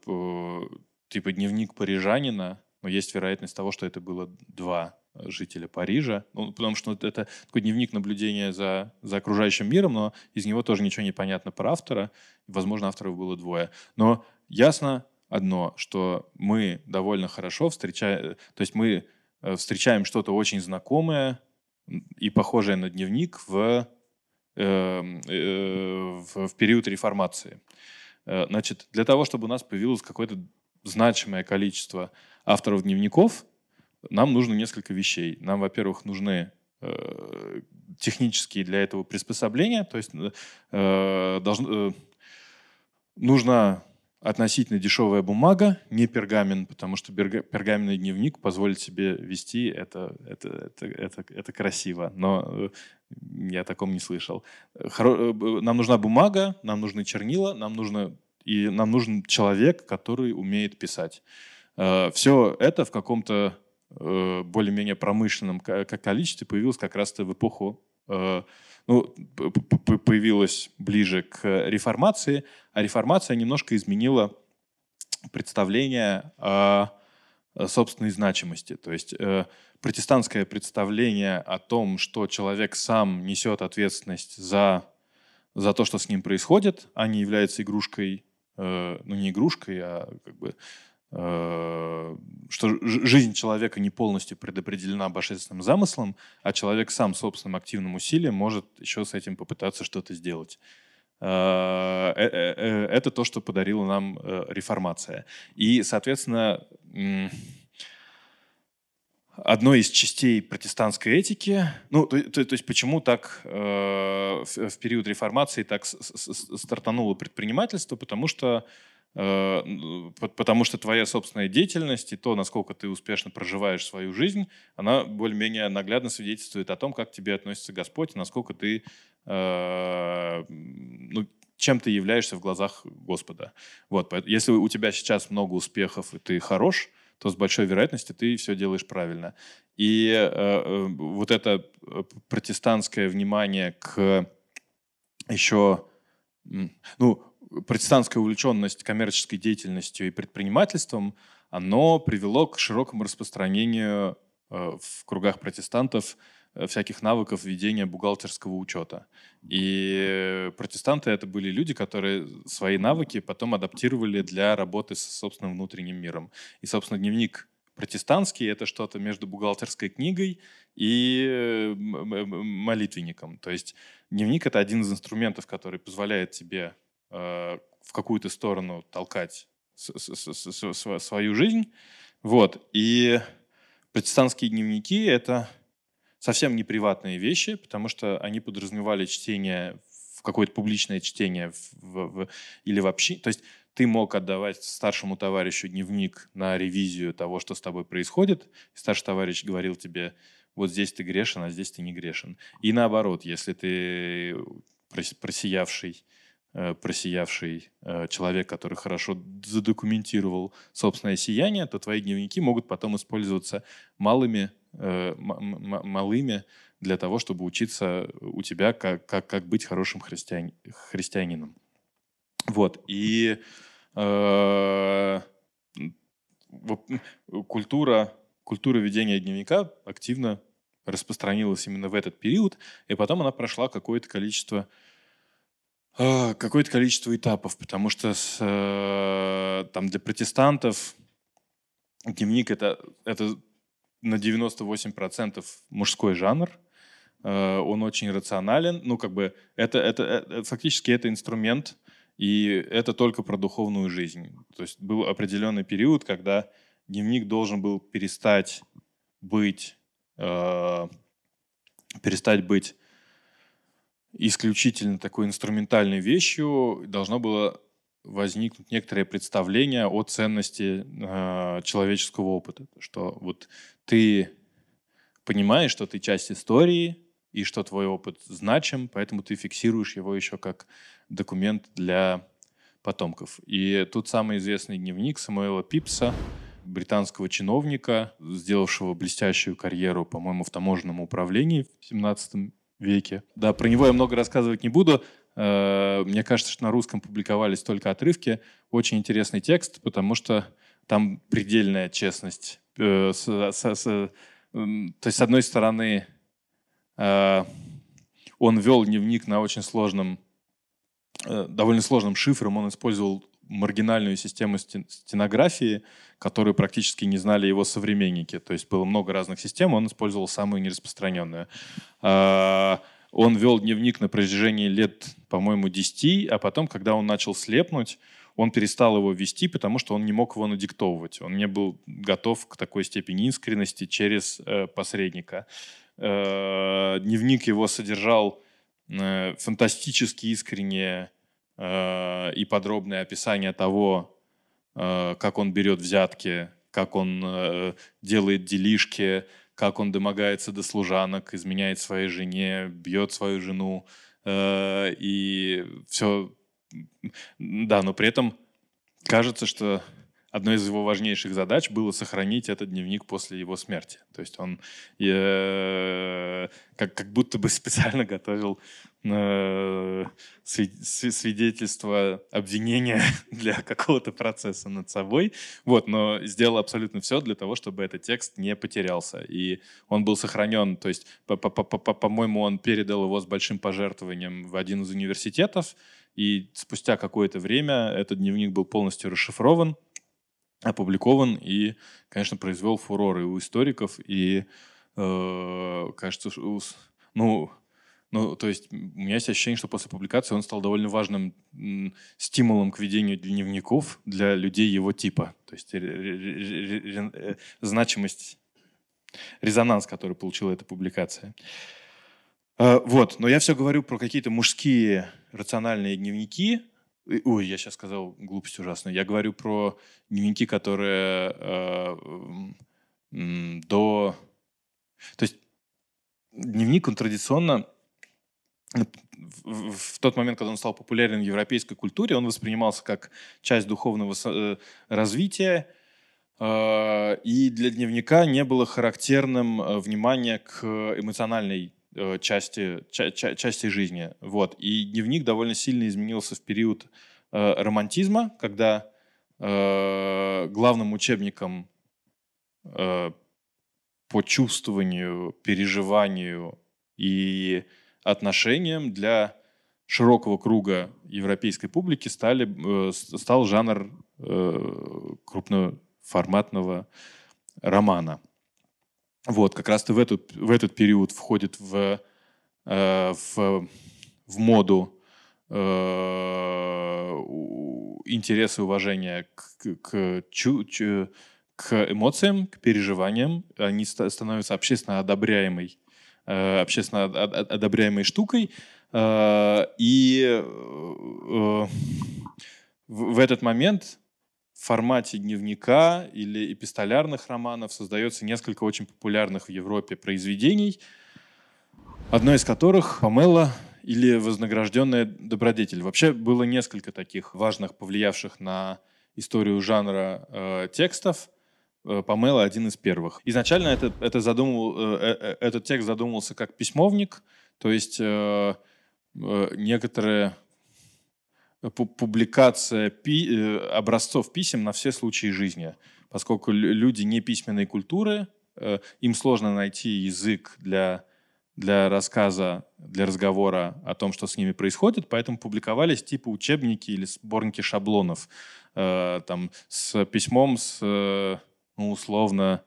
типа дневник парижанина, но есть вероятность того, что это было два жителя Парижа, ну, потому что это такой дневник наблюдения за, за окружающим миром, но из него тоже ничего не понятно про автора, возможно, авторов было двое. Но ясно одно, что мы довольно хорошо встречаем, то есть мы Э, встречаем что-то очень знакомое и похожее на дневник в, эм, э, в, период реформации. Э, значит, для того, чтобы у нас появилось какое-то значимое количество авторов дневников, нам нужно несколько вещей. Нам, во-первых, нужны э, технические для этого приспособления, то есть э, должно, э, нужно относительно дешевая бумага, не пергамент, потому что пергаменный дневник позволит себе вести, это, это, это, это, это красиво, но э, я о таком не слышал. Хоро... Э, нам нужна бумага, нам нужны чернила, нам, нужно... и нам нужен человек, который умеет писать. Э, Все это в каком-то более-менее промышленном количестве появилось как раз-то в эпоху ну, появилась ближе к реформации, а реформация немножко изменила представление о собственной значимости. То есть э, протестантское представление о том, что человек сам несет ответственность за, за то, что с ним происходит, а не является игрушкой, э, ну не игрушкой, а как бы что жизнь человека не полностью предопределена божественным замыслом, а человек сам собственным активным усилием может еще с этим попытаться что-то сделать. Э, э, это то, что подарила нам реформация. И, соответственно, одной из частей протестантской этики, ну, то, то, то есть почему так э, в, период реформации так с, стартануло предпринимательство, потому что Э, потому что твоя собственная деятельность и то, насколько ты успешно проживаешь свою жизнь, она более-менее наглядно свидетельствует о том, как к тебе относится Господь, насколько ты, э, ну, чем ты являешься в глазах Господа. Вот, если у тебя сейчас много успехов и ты хорош, то с большой вероятностью ты все делаешь правильно. И э, вот это протестантское внимание к еще, ну, протестантская увлеченность коммерческой деятельностью и предпринимательством, оно привело к широкому распространению э, в кругах протестантов Э, всяких навыков ведения бухгалтерского учета. И протестанты это были люди, которые свои навыки потом адаптировали для работы с собственным внутренним миром. И, собственно, дневник протестантский — это что-то между бухгалтерской книгой и молитвенником. То есть дневник — это один из инструментов, который позволяет тебе э, в какую-то сторону толкать свою жизнь. Вот. И протестантские дневники — это совсем не приватные вещи, потому что они подразумевали чтение какое-то публичное чтение в, в, в, или вообще. То есть ты мог отдавать старшему товарищу дневник на ревизию того, что с тобой происходит, старший товарищ говорил тебе, вот здесь ты грешен, а здесь ты не грешен. И наоборот, если ты просиявший, э, просиявший э, человек, который хорошо задокументировал собственное сияние, то твои дневники могут потом использоваться малыми э, малыми для того, чтобы учиться у тебя, как, как, как быть хорошим христиан, христианином. Вот. И э, культура, культура ведения дневника активно распространилась именно в этот период, и потом она прошла какое-то количество э, какое-то количество этапов, потому что с, э, там для протестантов дневник это, это на 98% мужской жанр. Э, он очень рационален. Ну, как бы, это, это, это, фактически это инструмент, и это только про духовную жизнь. То есть был определенный период, когда дневник должен был перестать быть, э, перестать быть исключительно такой инструментальной вещью, должно было возникнуть некоторое представление о ценности э, человеческого опыта, что вот ты понимаешь, что ты часть истории и что твой опыт значим, поэтому ты фиксируешь его еще как документ для потомков. И тут самый известный дневник Самуэла Пипса, британского чиновника, сделавшего блестящую карьеру, по-моему, в таможенном управлении в 17 веке. Да, про него я много рассказывать не буду. Э, мне кажется, что на русском публиковались только отрывки. Очень интересный текст, потому что там предельная честность. Э, то есть, с одной стороны, э, он вел дневник на очень сложном, довольно сложным шифром. Он использовал маргинальную систему стенографии, которую практически не знали его современники. То есть было много разных систем, он использовал самую нераспространенную. Он вел дневник на протяжении лет, по-моему, 10, а потом, когда он начал слепнуть, он перестал его вести, потому что он не мог его надиктовывать. Он не был готов к такой степени искренности через э, посредника. Э, дневник его содержал э, фантастически искреннее э, и подробное описание того, э, как он берет взятки, как он э, делает делишки, как он домогается до служанок, изменяет своей жене, бьет свою жену, и все, да, но при этом кажется, что одной из его важнейших задач было сохранить этот дневник после его смерти. То есть он как, будто бы (laughs) специально готовил свидетельство обвинения (laughs) для какого-то процесса над собой. Вот, но сделал абсолютно все для того, чтобы этот текст не потерялся. И он был сохранен, то есть, по-моему, он передал его с большим пожертвованием в один из университетов, и спустя какое-то время этот дневник был полностью расшифрован, опубликован и, конечно, произвел фурор и у историков, и, э, кажется, у, ну, ну, то есть у меня есть ощущение, что после публикации он стал довольно важным стимулом к ведению дневников для людей его типа. То есть э, значимость, резонанс, который получила эта публикация. Э, вот, но я все говорю про какие-то мужские рациональные дневники, Ой, я сейчас сказал глупость ужасную. Я говорю про дневники, которые э, до... То есть дневник, он традиционно в, тот момент, когда он стал популярен в европейской культуре, он воспринимался как часть духовного э, развития, э, и для дневника не было характерным э, внимание к эмоциональной части, ча, ча, части жизни. Вот. И дневник довольно сильно изменился в период романтизма, когда главным учебником по чувствованию, переживанию и отношениям для широкого круга европейской публики стали, э, стал жанр э, крупноформатного романа. Вот, как раз-то в этот, в этот период входит в, э, в, в моду интересы и уважение к, к, чу, к эмоциям, к переживаниям. Они становятся общественно одобряемой, общественно одобряемой штукой. Э, и э, в этот момент в формате дневника или эпистолярных романов создается несколько очень популярных в Европе произведений, одно из которых «Памела» или «Вознагражденная добродетель». Вообще было несколько таких важных, повлиявших на историю жанра э, текстов. Э, Памела один из первых. Изначально это, это задумывал, э, этот текст задумывался как письмовник, то есть Э, некоторая публикация пи э, образцов писем на все случаи жизни. Поскольку люди не письменной культуры, э, им сложно найти язык для, для рассказа, для разговора о том, что с ними происходит, поэтому публиковались типа учебники или сборники шаблонов там, с письмом, с, ну, условно,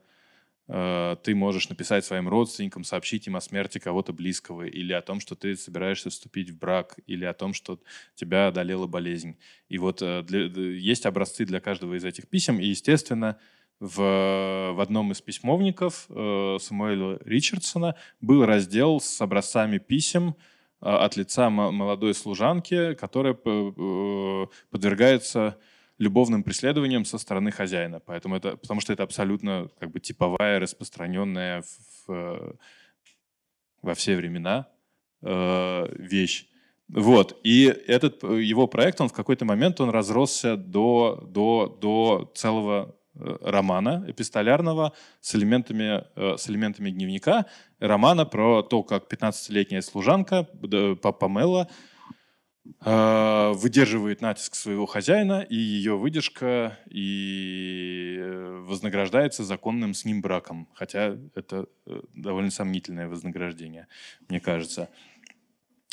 Э, ты можешь написать своим родственникам, сообщить им о смерти кого-то близкого, или о том, что ты собираешься вступить в брак, или о том, что тебя одолела болезнь. И вот э, для, есть образцы для каждого из этих писем, и, естественно, в, в одном из письмовников э, Самуэля Ричардсона был раздел с образцами писем э, от лица молодой служанки, которая э, подвергается любовным преследованием со стороны хозяина. Поэтому это, потому что это абсолютно как бы типовая, распространенная в, во все времена э, вещь. Вот. И этот его проект, он в какой-то момент он разросся до, до, до целого э, романа эпистолярного с элементами, э, с элементами дневника. Романа про то, как 15-летняя служанка Памела выдерживает натиск своего хозяина, и ее выдержка и э, вознаграждается законным с ним браком. Хотя это э, довольно сомнительное вознаграждение, мне кажется.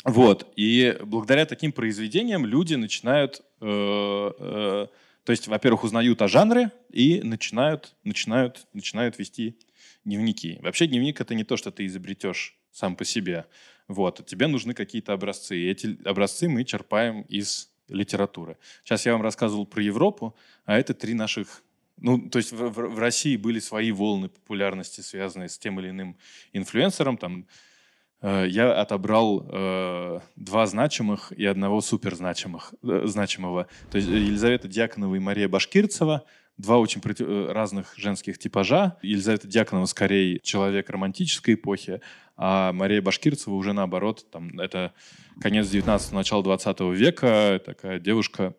Вот. И благодаря таким произведениям люди начинают... Э, э, то есть, во-первых, узнают о жанре и начинают, начинают, начинают вести дневники. Вообще дневник — это не то, что ты изобретешь сам по себе. Вот, тебе нужны какие-то образцы. И эти образцы мы черпаем из литературы. Сейчас я вам рассказывал про Европу, а это три наших... Ну, то есть в, в, в России были свои волны популярности, связанные с тем или иным инфлюенсером. Там, э, я отобрал э, два значимых и одного суперзначимых, э, значимого. То есть Елизавета Дьяконова и Мария Башкирцева — два очень. Э, разных женских типажа. Елизавета Дьяконова скорее человек романтической эпохи, а Мария Башкирцева уже наоборот, там, это конец 19-го, начало 20 века, такая девушка,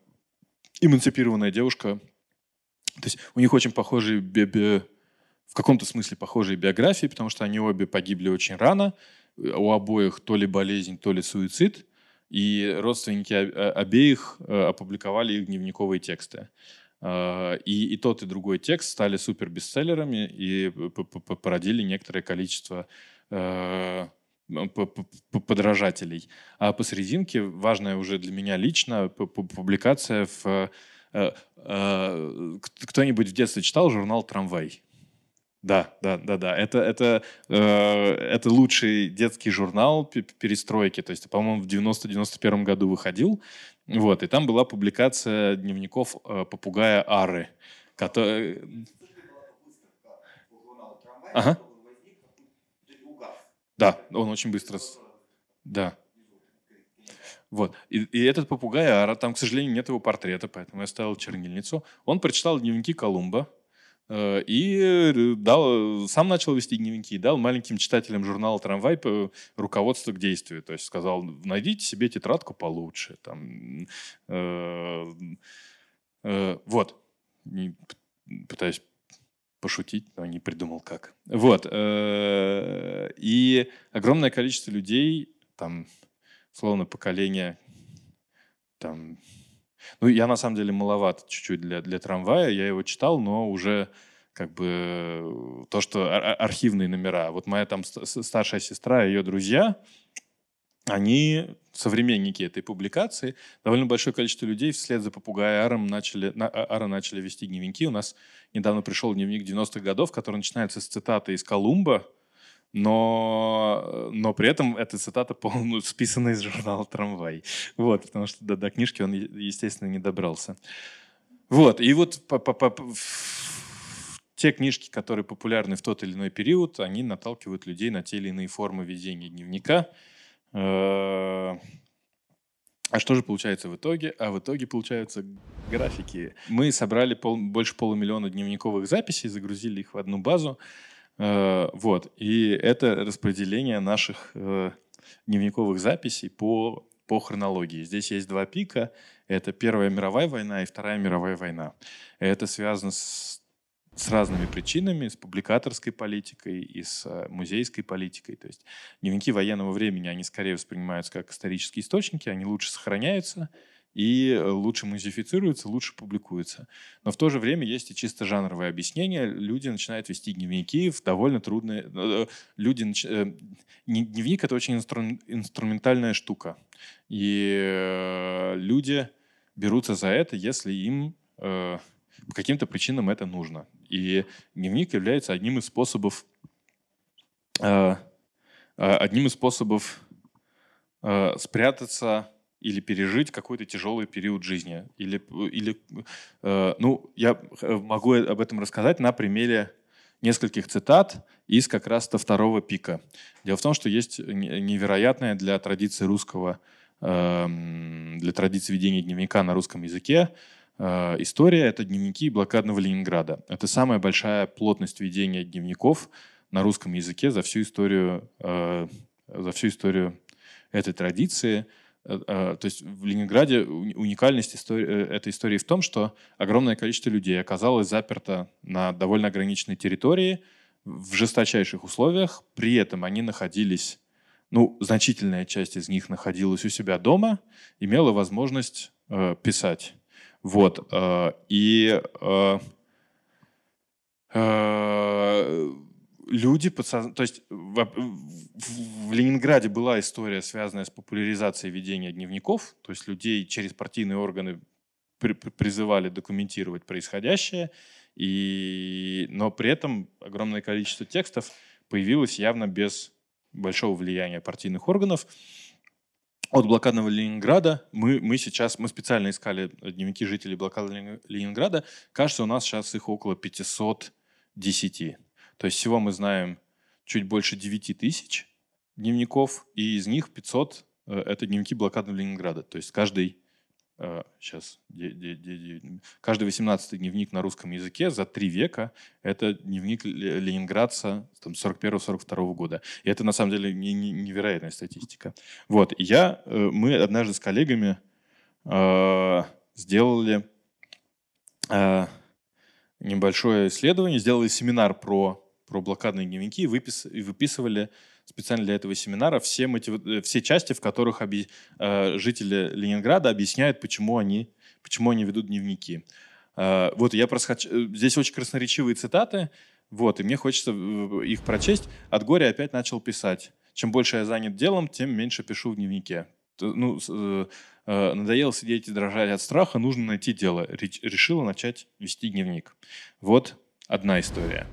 эмансипированная девушка. То есть у них очень похожие би би... в каком-то смысле похожие биографии, потому что они обе погибли очень рано, у обоих то ли болезнь, то ли суицид, и родственники обеих э, опубликовали их дневниковые тексты. А, и, и тот, и другой текст стали супер бестселлерами и породили некоторое количество э, подражателей. А посерединке, важная уже для меня лично, публикация в... Э, кто-нибудь в детстве читал журнал «Трамвай»? Да, да, да, да. Это, это, э, это лучший детский журнал перестройки. То есть, по-моему, в 90-91 году выходил. Вот, и там была публикация дневников э, попугая Ары. Который... Ага. Да, он очень быстро... Да. Вот. И, и этот попугай Ара, там, к сожалению, нет его портрета, поэтому я ставил чернильницу. Он прочитал дневники Колумба, Э, и э, дал, сам начал вести дневники, дал маленьким читателям журнала «Трамвай» руководство к действию. То есть сказал, найдите себе тетрадку получше. Там, э, э, вот. Пытаюсь пошутить, но не придумал как. Вот. Э, и огромное количество людей, там, словно поколение, там, ну, я на самом деле маловат чуть-чуть для, для трамвая, я его читал, но уже как бы то, что архивные номера. Вот моя там старшая сестра и ее друзья, они современники этой публикации. Довольно большое количество людей вслед за попугая Аром начали, на, а, Ара начали вести дневники. У нас недавно пришел дневник 90-х годов, который начинается с цитаты из Колумба, но, но при этом эта цитата полностью списана из журнала «Трамвай». Вот, потому что до, до книжки он, естественно, не добрался. Вот, и вот по, по, по, те книжки, которые популярны в тот или иной период, они наталкивают людей на те или иные формы ведения дневника. Э, а что же получается в итоге? А в итоге получаются графики. Мы собрали пол, больше полумиллиона дневниковых записей, загрузили их в одну базу. Э, вот. И это распределение наших э, дневниковых записей по, по хронологии. Здесь есть два пика. Это Первая мировая война и Вторая мировая война. Это связано с с разными причинами, с публикаторской политикой и с э, музейской политикой. То есть дневники военного времени, они скорее воспринимаются как исторические источники, они лучше сохраняются и э, лучше музифицируются, лучше публикуются. Но в то же время есть и чисто жанровое объяснение. Люди начинают вести дневники в довольно трудные... Э, люди... Дневник — это очень инструментальная штука. И люди берутся за это, если им по каким-то причинам это нужно. И дневник является одним из способов, э, э, одним из способов э, спрятаться или пережить какой-то тяжелый период жизни. Или, или ну, я могу э, об этом рассказать на примере нескольких цитат из как раз-то второго пика. Дело в том, что есть невероятная для традиции русского, эм, для традиции ведения дневника на русском языке Э, история — это дневники блокадного Ленинграда. Это самая большая плотность ведения дневников на русском языке за всю историю, э, за всю историю этой традиции. Э, то есть в Ленинграде уникальность истории, этой истории в том, что огромное количество людей оказалось заперто на довольно ограниченной территории в жесточайших условиях. При этом они находились, ну, значительная часть из них находилась у себя дома, имела возможность писать вот. Э, и э, э, люди подсознательно... То есть в, в Ленинграде была история, связанная с популяризацией ведения дневников. То есть людей через партийные органы при, призывали документировать происходящее. И, но при этом огромное количество текстов появилось явно без большого влияния партийных органов от блокадного Ленинграда мы, мы сейчас, мы специально искали дневники жителей блокады Ленинграда. Кажется, у нас сейчас их около 510. То есть всего мы знаем чуть больше 9 тысяч дневников, и из них 500 э, — это дневники блокадного Ленинграда. То есть каждый сейчас, э, каждый 18 дневник на русском языке за три века — это дневник ленинградца там, 41-42 года. И это, на самом деле, невероятная статистика. Вот, и я, э, мы однажды с коллегами сделали небольшое исследование, сделали семинар про, про блокадные дневники выпис, и выписывали специально для этого семинара все, мотив... Э, все части, в которых оби... Э, жители Ленинграда объясняют, почему они, почему они ведут дневники. Э, вот, я просто хочу... Здесь очень красноречивые цитаты, вот, и мне хочется их прочесть. От горя опять начал писать. Чем больше я занят делом, тем меньше пишу в дневнике. Ну, надоело сидеть и дрожать от страха, нужно найти дело. Решила начать вести дневник. Вот одна история.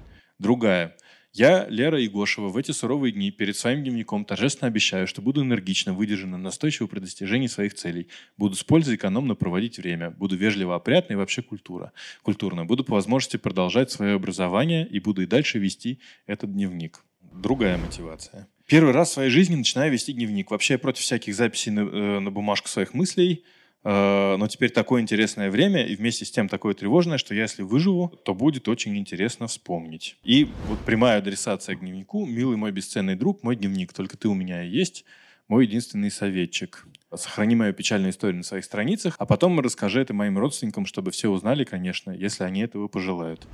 Другая. Я, Лера Егошева, в эти суровые дни перед своим дневником торжественно обещаю, что буду энергично, выдержанно, настойчиво при достижении своих целей. Буду с пользой экономно проводить время. Буду вежливо опрятно и вообще культура. культурно. Буду по возможности продолжать свое образование и буду и дальше вести этот дневник. Другая мотивация. Первый раз в своей жизни начинаю вести дневник. Вообще я против всяких записей на, э, на бумажку своих мыслей. Э, но теперь такое интересное время и вместе с тем такое тревожное, что если выживу, то будет очень интересно вспомнить. И вот прямая адресация к дневнику. «Милый мой бесценный друг, мой дневник, только ты у меня и есть, мой единственный советчик». Сохрани мою печальную историю на своих страницах, а потом расскажи это моим родственникам, чтобы все узнали, конечно, если они этого пожелают.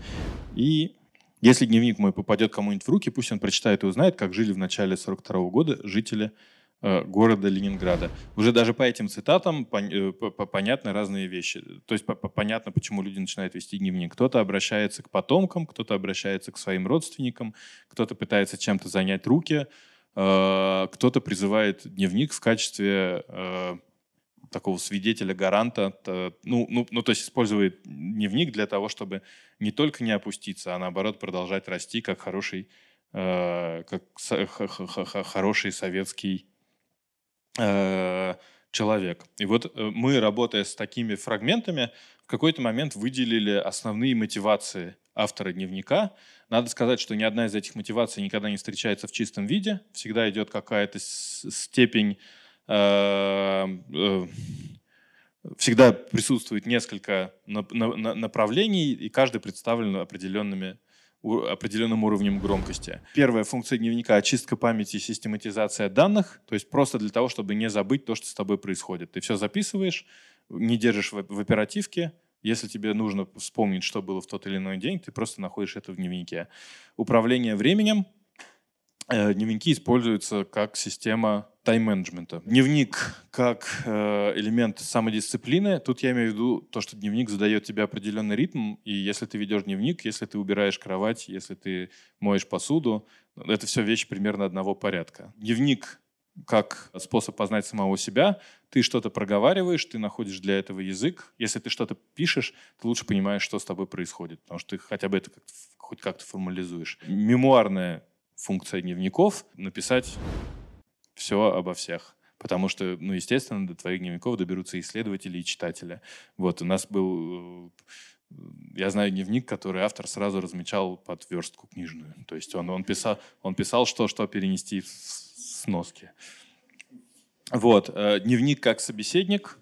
И Если дневник мой попадет кому-нибудь в руки, пусть он прочитает и узнает, как жили в начале 42 года жители города Ленинграда. Уже даже по этим цитатам пон, э, понятны разные вещи. То есть понятно, почему люди начинают вести дневник. Кто-то обращается к потомкам, кто-то обращается к своим родственникам, кто-то пытается чем-то занять руки, э, кто-то призывает дневник в качестве э, такого свидетеля, гаранта, то, ну, ну, ну, то есть использует дневник для того, чтобы не только не опуститься, а наоборот продолжать расти как хороший, э, как хороший советский э, человек. И вот э, мы, работая с такими фрагментами, в какой-то момент выделили основные мотивации автора дневника. Надо сказать, что ни одна из этих мотиваций никогда не встречается в чистом виде. Всегда идет какая-то степень Э, э, всегда присутствует несколько направлений, и каждый представлен определенными определенным уровнем громкости. Первая функция дневника — очистка памяти и систематизация данных, то есть просто для того, чтобы не забыть то, что с тобой происходит. Ты все записываешь, не держишь в, оперативке, если тебе нужно вспомнить, что было в тот или иной день, ты просто находишь это в дневнике. Управление временем. Э, дневники используются как система тайм-менеджмента. Дневник как э, элемент самодисциплины. Тут я имею в виду то, что дневник задает тебе определенный ритм, и если ты ведешь дневник, если ты убираешь кровать, если ты моешь посуду, это все вещи примерно одного порядка. Дневник как способ познать самого себя. Ты что-то проговариваешь, ты находишь для этого язык. Если ты что-то пишешь, ты лучше понимаешь, что с тобой происходит, потому что ты хотя бы это как хоть как-то формализуешь. Мемуарная функция дневников — написать все обо всех. Потому что, ну, естественно, до твоих дневников доберутся исследователи и читатели. Вот, у нас был... Э, я знаю дневник, который автор сразу размечал под верстку книжную. То есть он, он, писал, он писал, что, что перенести в сноски. Вот. Э, дневник как собеседник.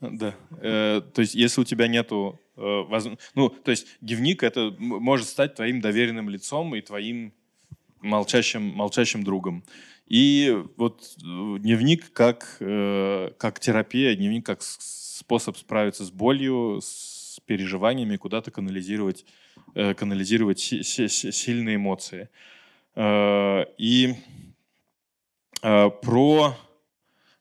Да. Э, то есть если у тебя нету... Ну, то есть дневник это может стать твоим доверенным лицом и твоим молчащим, молчащим другом. И вот э, дневник как, э, как терапия, дневник как способ справиться с болью, с переживаниями, куда-то канализировать, э, канализировать си си сильные эмоции. И про,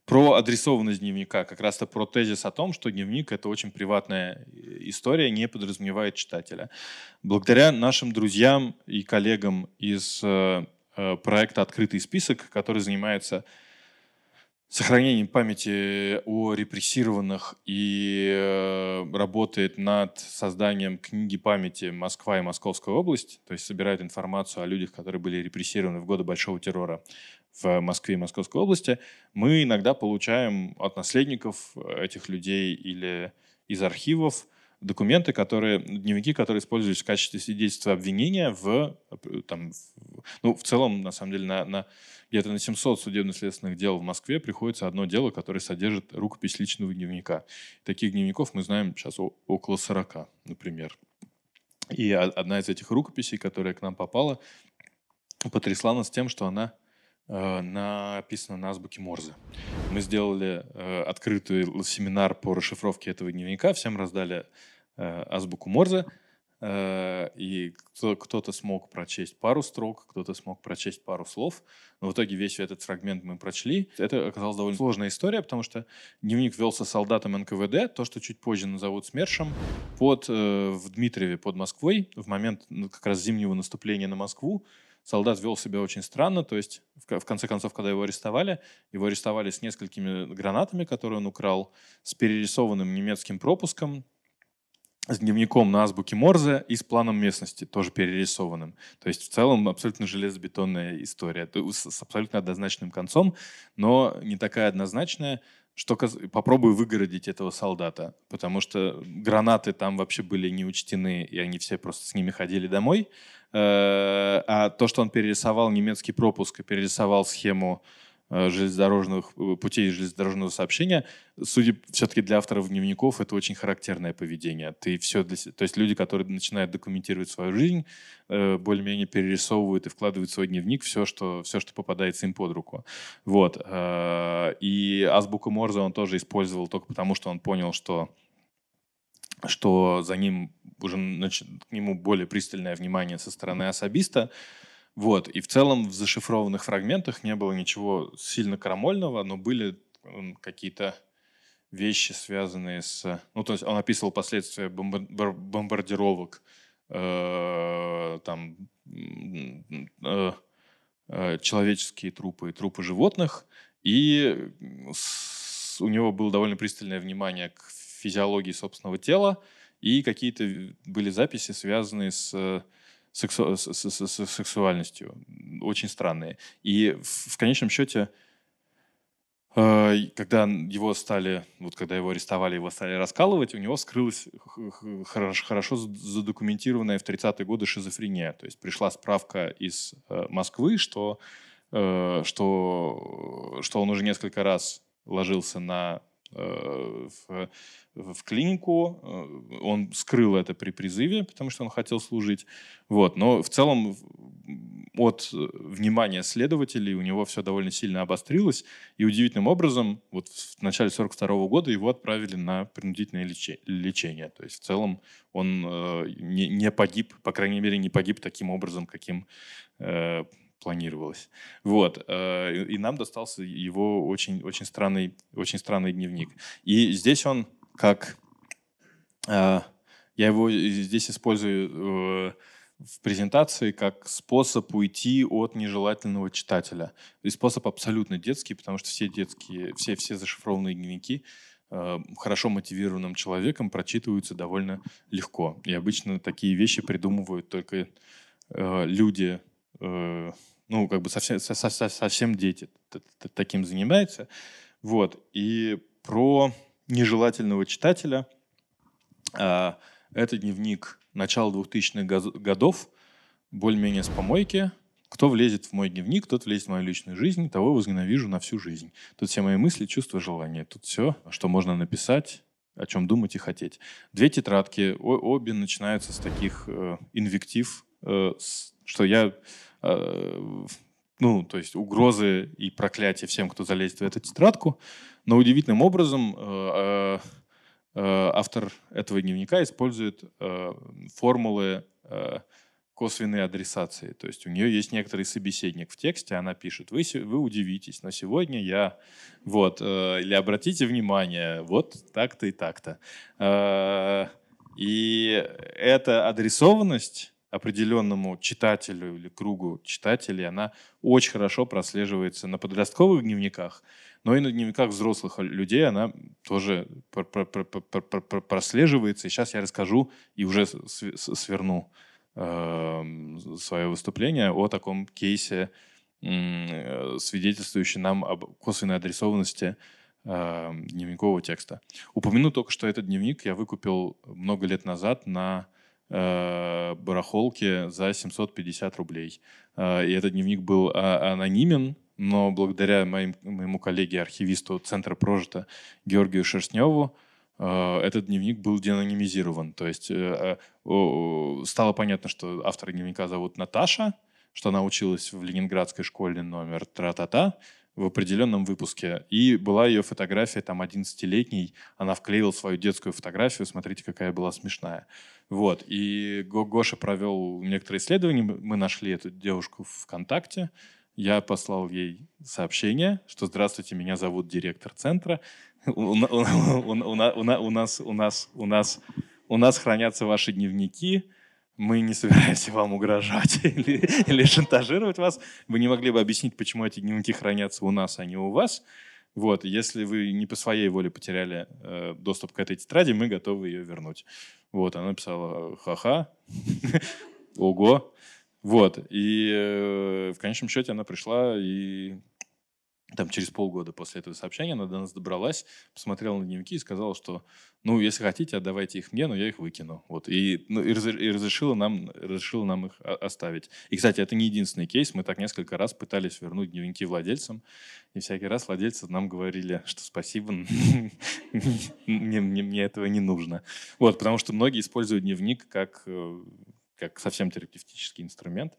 про адресованность дневника, как раз-то про тезис о том, что дневник — это очень приватная история, не подразумевает читателя. Благодаря нашим друзьям и коллегам из проекта «Открытый список», который занимается сохранением памяти о репрессированных и э, работает над созданием книги памяти «Москва и Московская область», то есть собирает информацию о людях, которые были репрессированы в годы Большого террора в Москве и Московской области, мы иногда получаем от наследников этих людей или из архивов документы, которые, дневники, которые использовались в качестве свидетельства обвинения в, там, ну, в целом, на самом деле, на, на где-то на 700 судебно-следственных дел в Москве приходится одно дело, которое содержит рукопись личного дневника. Таких дневников мы знаем сейчас около 40, например. И одна из этих рукописей, которая к нам попала, потрясла нас тем, что она э, написана на азбуке Морзе. Мы сделали э, открытый семинар по расшифровке этого дневника, всем раздали Э, азбуку Морзе, и кто-то смог прочесть пару строк, кто-то смог прочесть пару слов. Но в итоге весь этот фрагмент мы прочли. Это оказалась довольно сложная история, потому что дневник велся солдатом НКВД, то, что чуть позже назовут СМЕРШем, под, в Дмитриеве под Москвой, в момент ну, как раз зимнего наступления на Москву. Солдат вел себя очень странно, то есть в, конце концов, когда его арестовали, его арестовали с несколькими гранатами, которые он украл, с перерисованным немецким пропуском, с дневником на азбуке Морзе и с планом местности, тоже перерисованным. То есть в целом абсолютно железобетонная история с абсолютно однозначным концом, но не такая однозначная, что попробую выгородить этого солдата, потому что гранаты там вообще были не учтены, и они все просто с ними ходили домой. Э, а то, что он перерисовал немецкий пропуск и перерисовал схему Э, железнодорожных э, путей железнодорожного сообщения, судя все-таки для авторов дневников, это очень характерное поведение. Ты все для... То есть люди, которые начинают документировать свою жизнь, более-менее перерисовывают и вкладывают в свой дневник все, что, все, что попадается им под руку. Вот. И азбуку Морзе он тоже использовал только потому, что он понял, что что за ним уже к нему более пристальное внимание со стороны особиста. Вот. И в целом в зашифрованных фрагментах не было ничего сильно крамольного, но были какие-то вещи, связанные с... Ну, то есть он описывал последствия бомбардировок, э, там, э, э, человеческие трупы и трупы животных, и с, у него было довольно пристальное внимание к физиологии собственного тела, и какие-то были записи, связанные с сексу, с, с, с сексуальностью, очень странные. И в, в конечном счете Э, когда его стали, вот когда его арестовали, его стали раскалывать, у него скрылась хорошо, хорошо задокументированная в 30-е годы шизофрения. То есть пришла справка из э, Москвы, что, э, что, что он уже несколько раз ложился на, в, в клинику. Он скрыл это при призыве, потому что он хотел служить. Вот. Но в целом от э, внимания следователей у него все довольно сильно обострилось, и удивительным образом вот в начале 42 года его отправили на принудительное лечение. То есть в целом он э, не, погиб, по крайней мере, не погиб таким образом, каким э, планировалось. Вот. Э, и нам достался его очень, очень, странный, очень странный дневник. И здесь он как... Э, я его здесь использую... Э, в презентации как способ уйти от нежелательного читателя. И способ абсолютно детский, потому что все детские, все, все зашифрованные дневники хорошо мотивированным человеком прочитываются довольно легко. И обычно такие вещи придумывают только э, люди, э, ну, как бы совсем, со, со, совсем дети таким занимаются. Вот. И про нежелательного читателя э, это дневник начала 2000-х годов, более-менее с помойки. Кто влезет в мой дневник, тот влезет в мою личную жизнь, того возненавижу на всю жизнь. Тут все мои мысли, чувства, желания. Тут все, что можно написать, о чем думать и хотеть. Две тетрадки, обе начинаются с таких э, инвектив, э, с, что я, э, ну, то есть угрозы и проклятия всем, кто залезет в эту тетрадку. Но удивительным образом э, э, Э, автор этого дневника использует э, формулы э, косвенной адресации. То есть у нее есть некоторый собеседник в тексте, она пишет, вы, вы удивитесь, но сегодня я, вот, или обратите внимание, вот так-то и так-то. И эта адресованность определенному читателю или кругу читателей, она очень хорошо прослеживается на подростковых дневниках, но и на дневниках взрослых людей она тоже прослеживается. И сейчас я расскажу и уже сверну эм, свое выступление о таком кейсе, свидетельствующем нам об косвенной адресованности эм, дневникового текста. Упомяну только, что этот дневник я выкупил много лет назад на э, барахолке за 750 рублей. Э, и этот дневник был а, анонимен, но благодаря моим, моему коллеге-архивисту Центра прожита Георгию Шерстневу э, этот дневник был деанонимизирован. То есть э, э, стало понятно, что автора дневника зовут Наташа, что она училась в ленинградской школе номер тра-та-та в определенном выпуске. И была ее фотография, там, 11-летней. Она вклеила свою детскую фотографию. Смотрите, какая была смешная. Вот. И Гоша провел некоторые исследования. Мы нашли эту девушку в ВКонтакте. Я послал ей сообщение, что «Здравствуйте, меня зовут директор центра. У, нас, у, нас, у, нас, у нас хранятся ваши дневники. Мы не собираемся вам угрожать (laughs) или, или шантажировать вас. Вы не могли бы объяснить, почему эти дневники хранятся у нас, а не у вас? Вот, если вы не по своей воле потеряли э, доступ к этой тетради, мы готовы ее вернуть. Вот, она написала «Ха-ха», (laughs) «Ого», вот. И э, в конечном счете она пришла и там через полгода после этого сообщения она до нас добралась, посмотрела на дневники и сказала, что, ну, если хотите, отдавайте их мне, но я их выкину. Вот. И, ну, и, разрешила, нам, разрешила нам их оставить. И, кстати, это не единственный кейс. Мы так несколько раз пытались вернуть дневники владельцам, и всякий раз владельцы нам говорили, что спасибо, (laughs) мне, этого не нужно. Вот, потому что многие используют дневник как э, как совсем терапевтический инструмент.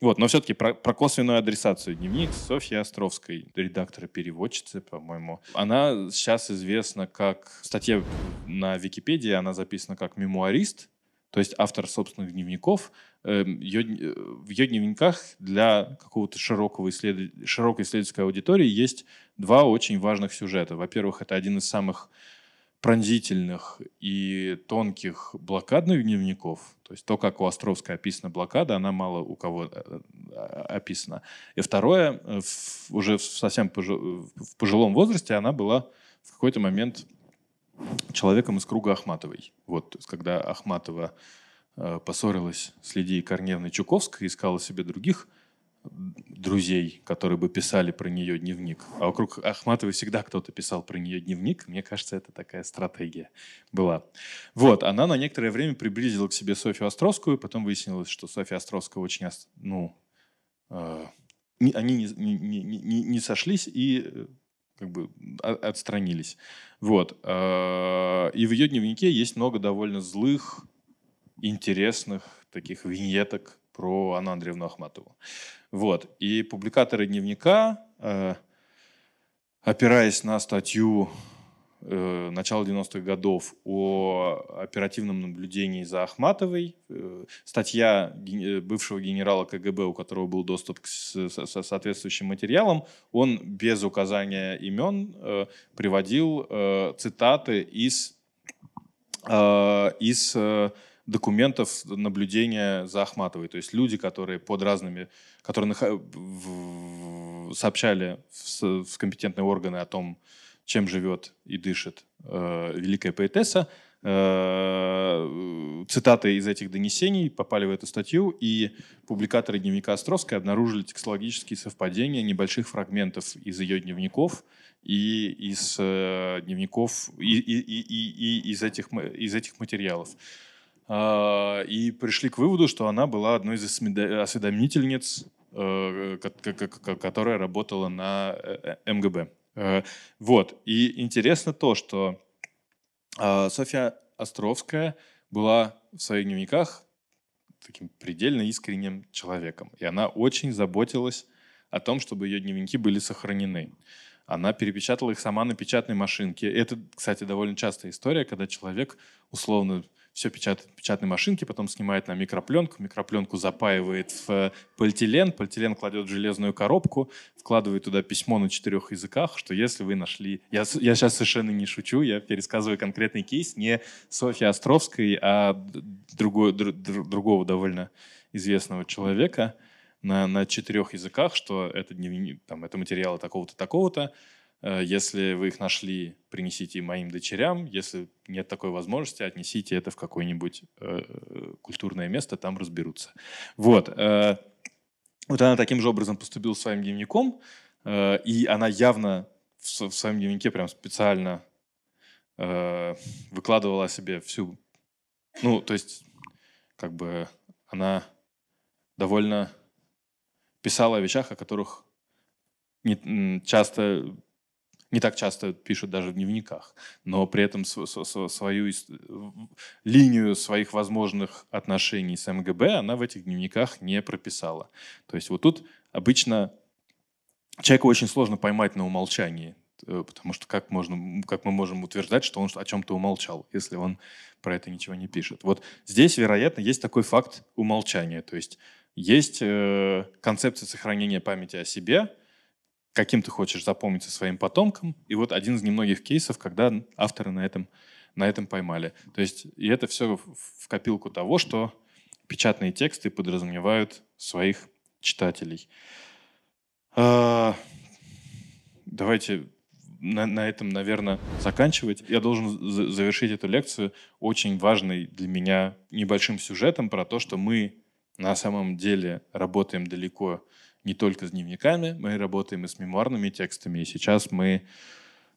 Вот, но все-таки про, про косвенную адресацию. Дневник Софьи Островской, редактора-переводчицы, по-моему. Она сейчас известна как... В статье на Википедии она записана как мемуарист, то есть автор собственных дневников. Эм, э, в ее дневниках для какого-то широкого исслед... широкой исследовательской аудитории есть два очень важных сюжета. Во-первых, это один из самых пронзительных и тонких блокадных дневников, то есть то, как у Островской описана блокада, она мало у кого э, э, описана. И второе, уже совсем в пожилом возрасте она была в какой-то момент человеком из круга Ахматовой. Вот, то есть, когда Ахматова э, поссорилась с Лидией Корневной Чуковской, искала себе других друзей, которые бы писали про нее дневник. А вокруг Ахматовой всегда кто-то писал про нее дневник. Мне кажется, это такая стратегия была. Вот, она на некоторое время приблизила к себе Софью Островскую, потом выяснилось, что Софья Островская очень, ну, э, они не, не, не, не, сошлись, и э, как бы отстранились. Вот. А, и в ее дневнике есть много довольно злых, интересных таких виньеток про Анну Андреевну Ахматову. Вот. И публикаторы дневника, а, опираясь на статью э, начала 90-х годов о оперативном наблюдении за Ахматовой. Э, статья э, бывшего генерала КГБ, у которого был доступ к соответствующим материалам, он без указания имен э, приводил э, цитаты из, э, из э, документов наблюдения за Ахматовой. То есть люди, которые под разными, которые сообщали в компетентные органы о том, чем живет и дышит э, великая поэтесса. Э, цитаты из этих донесений попали в эту статью, и публикаторы дневника Островской обнаружили текстологические совпадения небольших фрагментов из ее дневников и из э, дневников, и, и, и, и из, этих, из этих материалов. Э, и пришли к выводу, что она была одной из осведомительниц, э, которая работала на э, МГБ. Э, вот. И интересно то, что а, Софья Островская была в своих дневниках таким предельно искренним человеком. И она очень заботилась о том, чтобы ее дневники были сохранены. Она перепечатала их сама на печатной машинке. Это, кстати, довольно частая история, когда человек условно все печатает в печатной машинке, потом снимает на микропленку, микропленку запаивает в э, полиэтилен, полиэтилен кладет в железную коробку, вкладывает туда письмо на четырех языках, что если вы нашли... Я, я сейчас совершенно не шучу, я пересказываю конкретный кейс, не Софьи Островской, а другой, друг, другого довольно известного человека на, на четырех языках, что это, дневник, там, это материалы такого-то, такого-то, если вы их нашли, принесите моим дочерям. Если нет такой возможности, отнесите это в какое-нибудь э, культурное место, там разберутся. Вот. Э, вот она таким же образом поступила своим дневником, э, и она явно в, своем дневнике прям специально э, выкладывала себе всю... Ну, то есть, как бы она довольно писала о вещах, о которых часто не так часто пишут даже в дневниках, но при этом свою линию своих возможных отношений с МГБ она в этих дневниках не прописала. То есть вот тут обычно человека очень сложно поймать на умолчании, э, потому что как, можно, как мы можем утверждать, что он о чем-то умолчал, если он про это ничего не пишет. Вот здесь, вероятно, есть такой факт умолчания, то есть есть э, концепция сохранения памяти о себе – каким ты хочешь запомниться своим потомкам. И вот один из немногих кейсов, когда авторы на этом, на этом поймали. То есть, и это все в копилку того, что печатные тексты подразумевают своих читателей. А, давайте на, на этом, наверное, заканчивать. Я должен завершить эту лекцию очень важной для меня небольшим сюжетом про то, что мы на самом деле работаем далеко не только с дневниками, мы работаем и с мемуарными текстами. И сейчас мы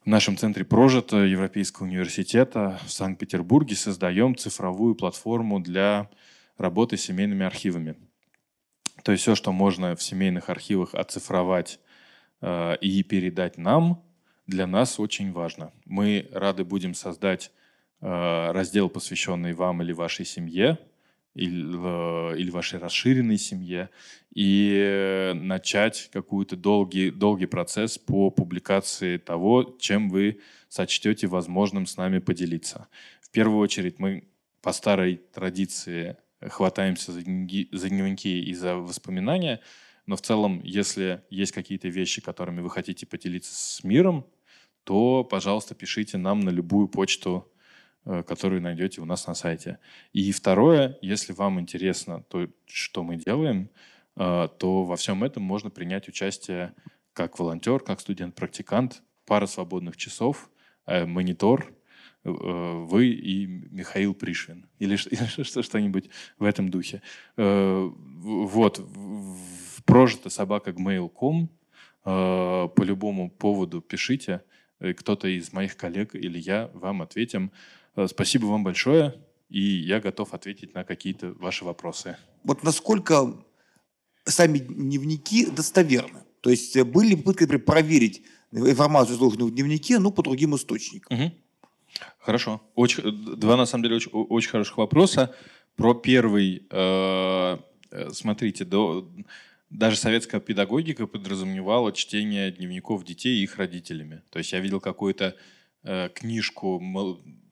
в нашем центре Прожита Европейского университета в Санкт-Петербурге создаем цифровую платформу для работы с семейными архивами. То есть все, что можно в семейных архивах оцифровать э, и передать нам, для нас очень важно. Мы рады будем создать э, раздел, посвященный вам или вашей семье, или, или вашей расширенной семье, и начать какой-то долгий, долгий процесс по публикации того, чем вы сочтете возможным с нами поделиться. В первую очередь мы по старой традиции хватаемся за, дневники, за дневники и за воспоминания, но в целом, если есть какие-то вещи, которыми вы хотите поделиться с миром, то, пожалуйста, пишите нам на любую почту, э, которую найдете у нас на сайте. И второе, если вам интересно то, что мы делаем, э, то во всем этом можно принять участие как волонтер, как студент-практикант, пара свободных часов, э, монитор, вы и Михаил Пришвин. Или (laughs) что-нибудь в этом духе. Вот. Прожито собака gmail.com. По любому поводу пишите кто-то из моих коллег или я вам ответим. Э, спасибо вам большое, и я готов ответить на какие-то ваши вопросы. Вот насколько сами дневники достоверны? То есть э, были попытки, например, проверить информацию, изложенную в дневнике, но по другим источникам? Угу. Хорошо. Очень, э, два, на самом деле, очень, очень хороших вопроса. Про первый, э, смотрите, до, даже советская педагогика подразумевала чтение дневников детей и их родителями. То есть я видел какую-то э, книжку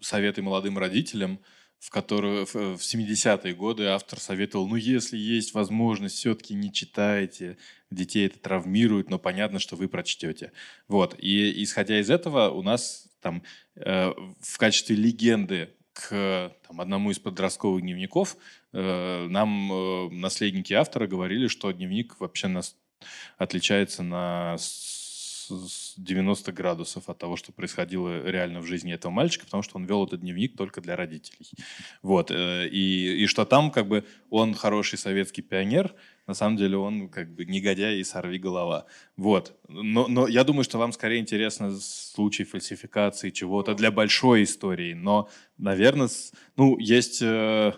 «Советы молодым родителям», в которую в 70-е годы автор советовал, ну, если есть возможность, все-таки не читайте, детей это травмирует, но понятно, что вы прочтете. Вот. И исходя из этого, у нас там э, в качестве легенды к там, одному из подростковых дневников э, нам э, наследники автора говорили, что дневник вообще нас отличается на 90 градусов от того, что происходило реально в жизни этого мальчика, потому что он вел этот дневник только для родителей. Вот. Э, и, и что там как бы он хороший советский пионер, на самом деле он как бы негодяй и сорви голова. Вот. Но, но я думаю, что вам скорее интересно случай фальсификации чего-то для большой истории. Но, наверное, ну, есть э,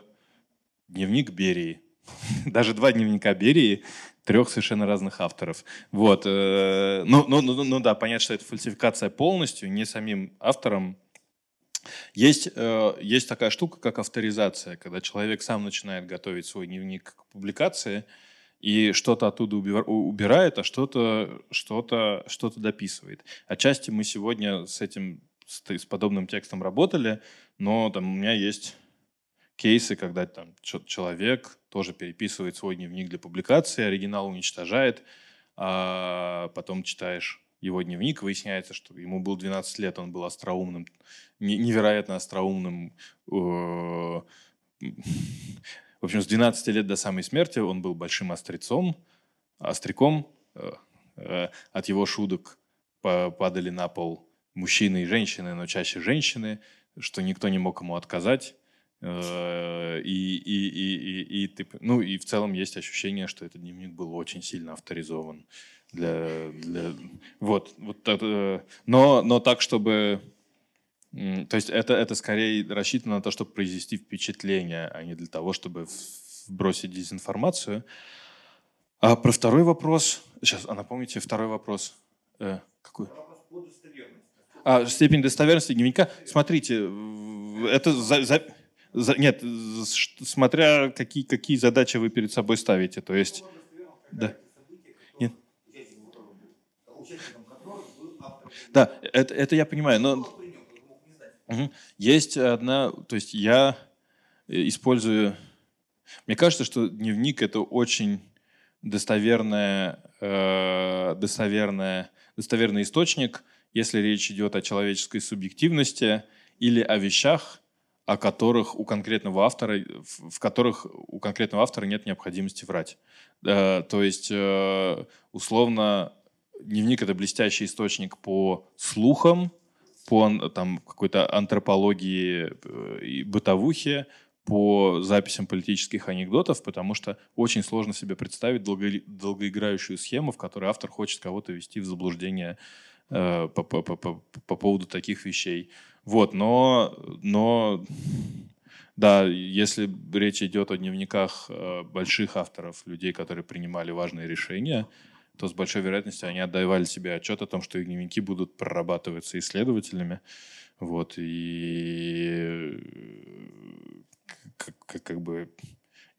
дневник Берии. (laughs) Даже два дневника Берии трех совершенно разных авторов. Вот. Э, ну, ну, ну, ну да, понятно, что это фальсификация полностью, не самим автором. Есть, э, есть такая штука, как авторизация, когда человек сам начинает готовить свой дневник к публикации – и что-то оттуда убирает, а что-то что что дописывает. Отчасти мы сегодня с этим, с подобным текстом работали, но там у меня есть кейсы, когда там человек тоже переписывает свой дневник для публикации, оригинал уничтожает, а потом читаешь его дневник, выясняется, что ему было 12 лет, он был остроумным, невероятно остроумным э, в общем, с 12 лет до самой смерти он был большим острецом, остряком. Э, э, от его шуток падали на пол мужчины и женщины, но чаще женщины, что никто не мог ему отказать. Э, и, и, и, и, и, ты, ну, и в целом есть ощущение, что этот дневник был очень сильно авторизован. Для, для, вот, вот, но, но так, чтобы то есть это, это скорее рассчитано на то, чтобы произвести впечатление, а не для того, чтобы вбросить дезинформацию. А про второй вопрос... Сейчас, а напомните второй вопрос. Э, какой? А, степень достоверности дневника. Смотрите, это за, за, за, нет, смотря какие, какие задачи вы перед собой ставите. То есть... Да. Нет. Да, это, это я понимаю, но. Есть одна, то есть я использую, мне кажется, что дневник это очень достоверная, э, достоверная, достоверный источник, если речь идет о человеческой субъективности или о вещах, о которых у конкретного автора, в которых у конкретного автора нет необходимости врать. Э, то есть, э, условно, дневник — это блестящий источник по слухам, по там, какой-то антропологии э, и бытовухе, по записям политических анекдотов, потому что очень сложно себе представить долго, долгоиграющую схему, в которой автор хочет кого-то ввести в заблуждение э, по, по, по, по, по поводу таких вещей. Вот, но, но да, если речь идет о дневниках э, больших авторов, людей, которые принимали важные решения, то с большой вероятностью они отдавали себе отчет о том, что их дневники будут прорабатываться исследователями. Вот, и как, как, как бы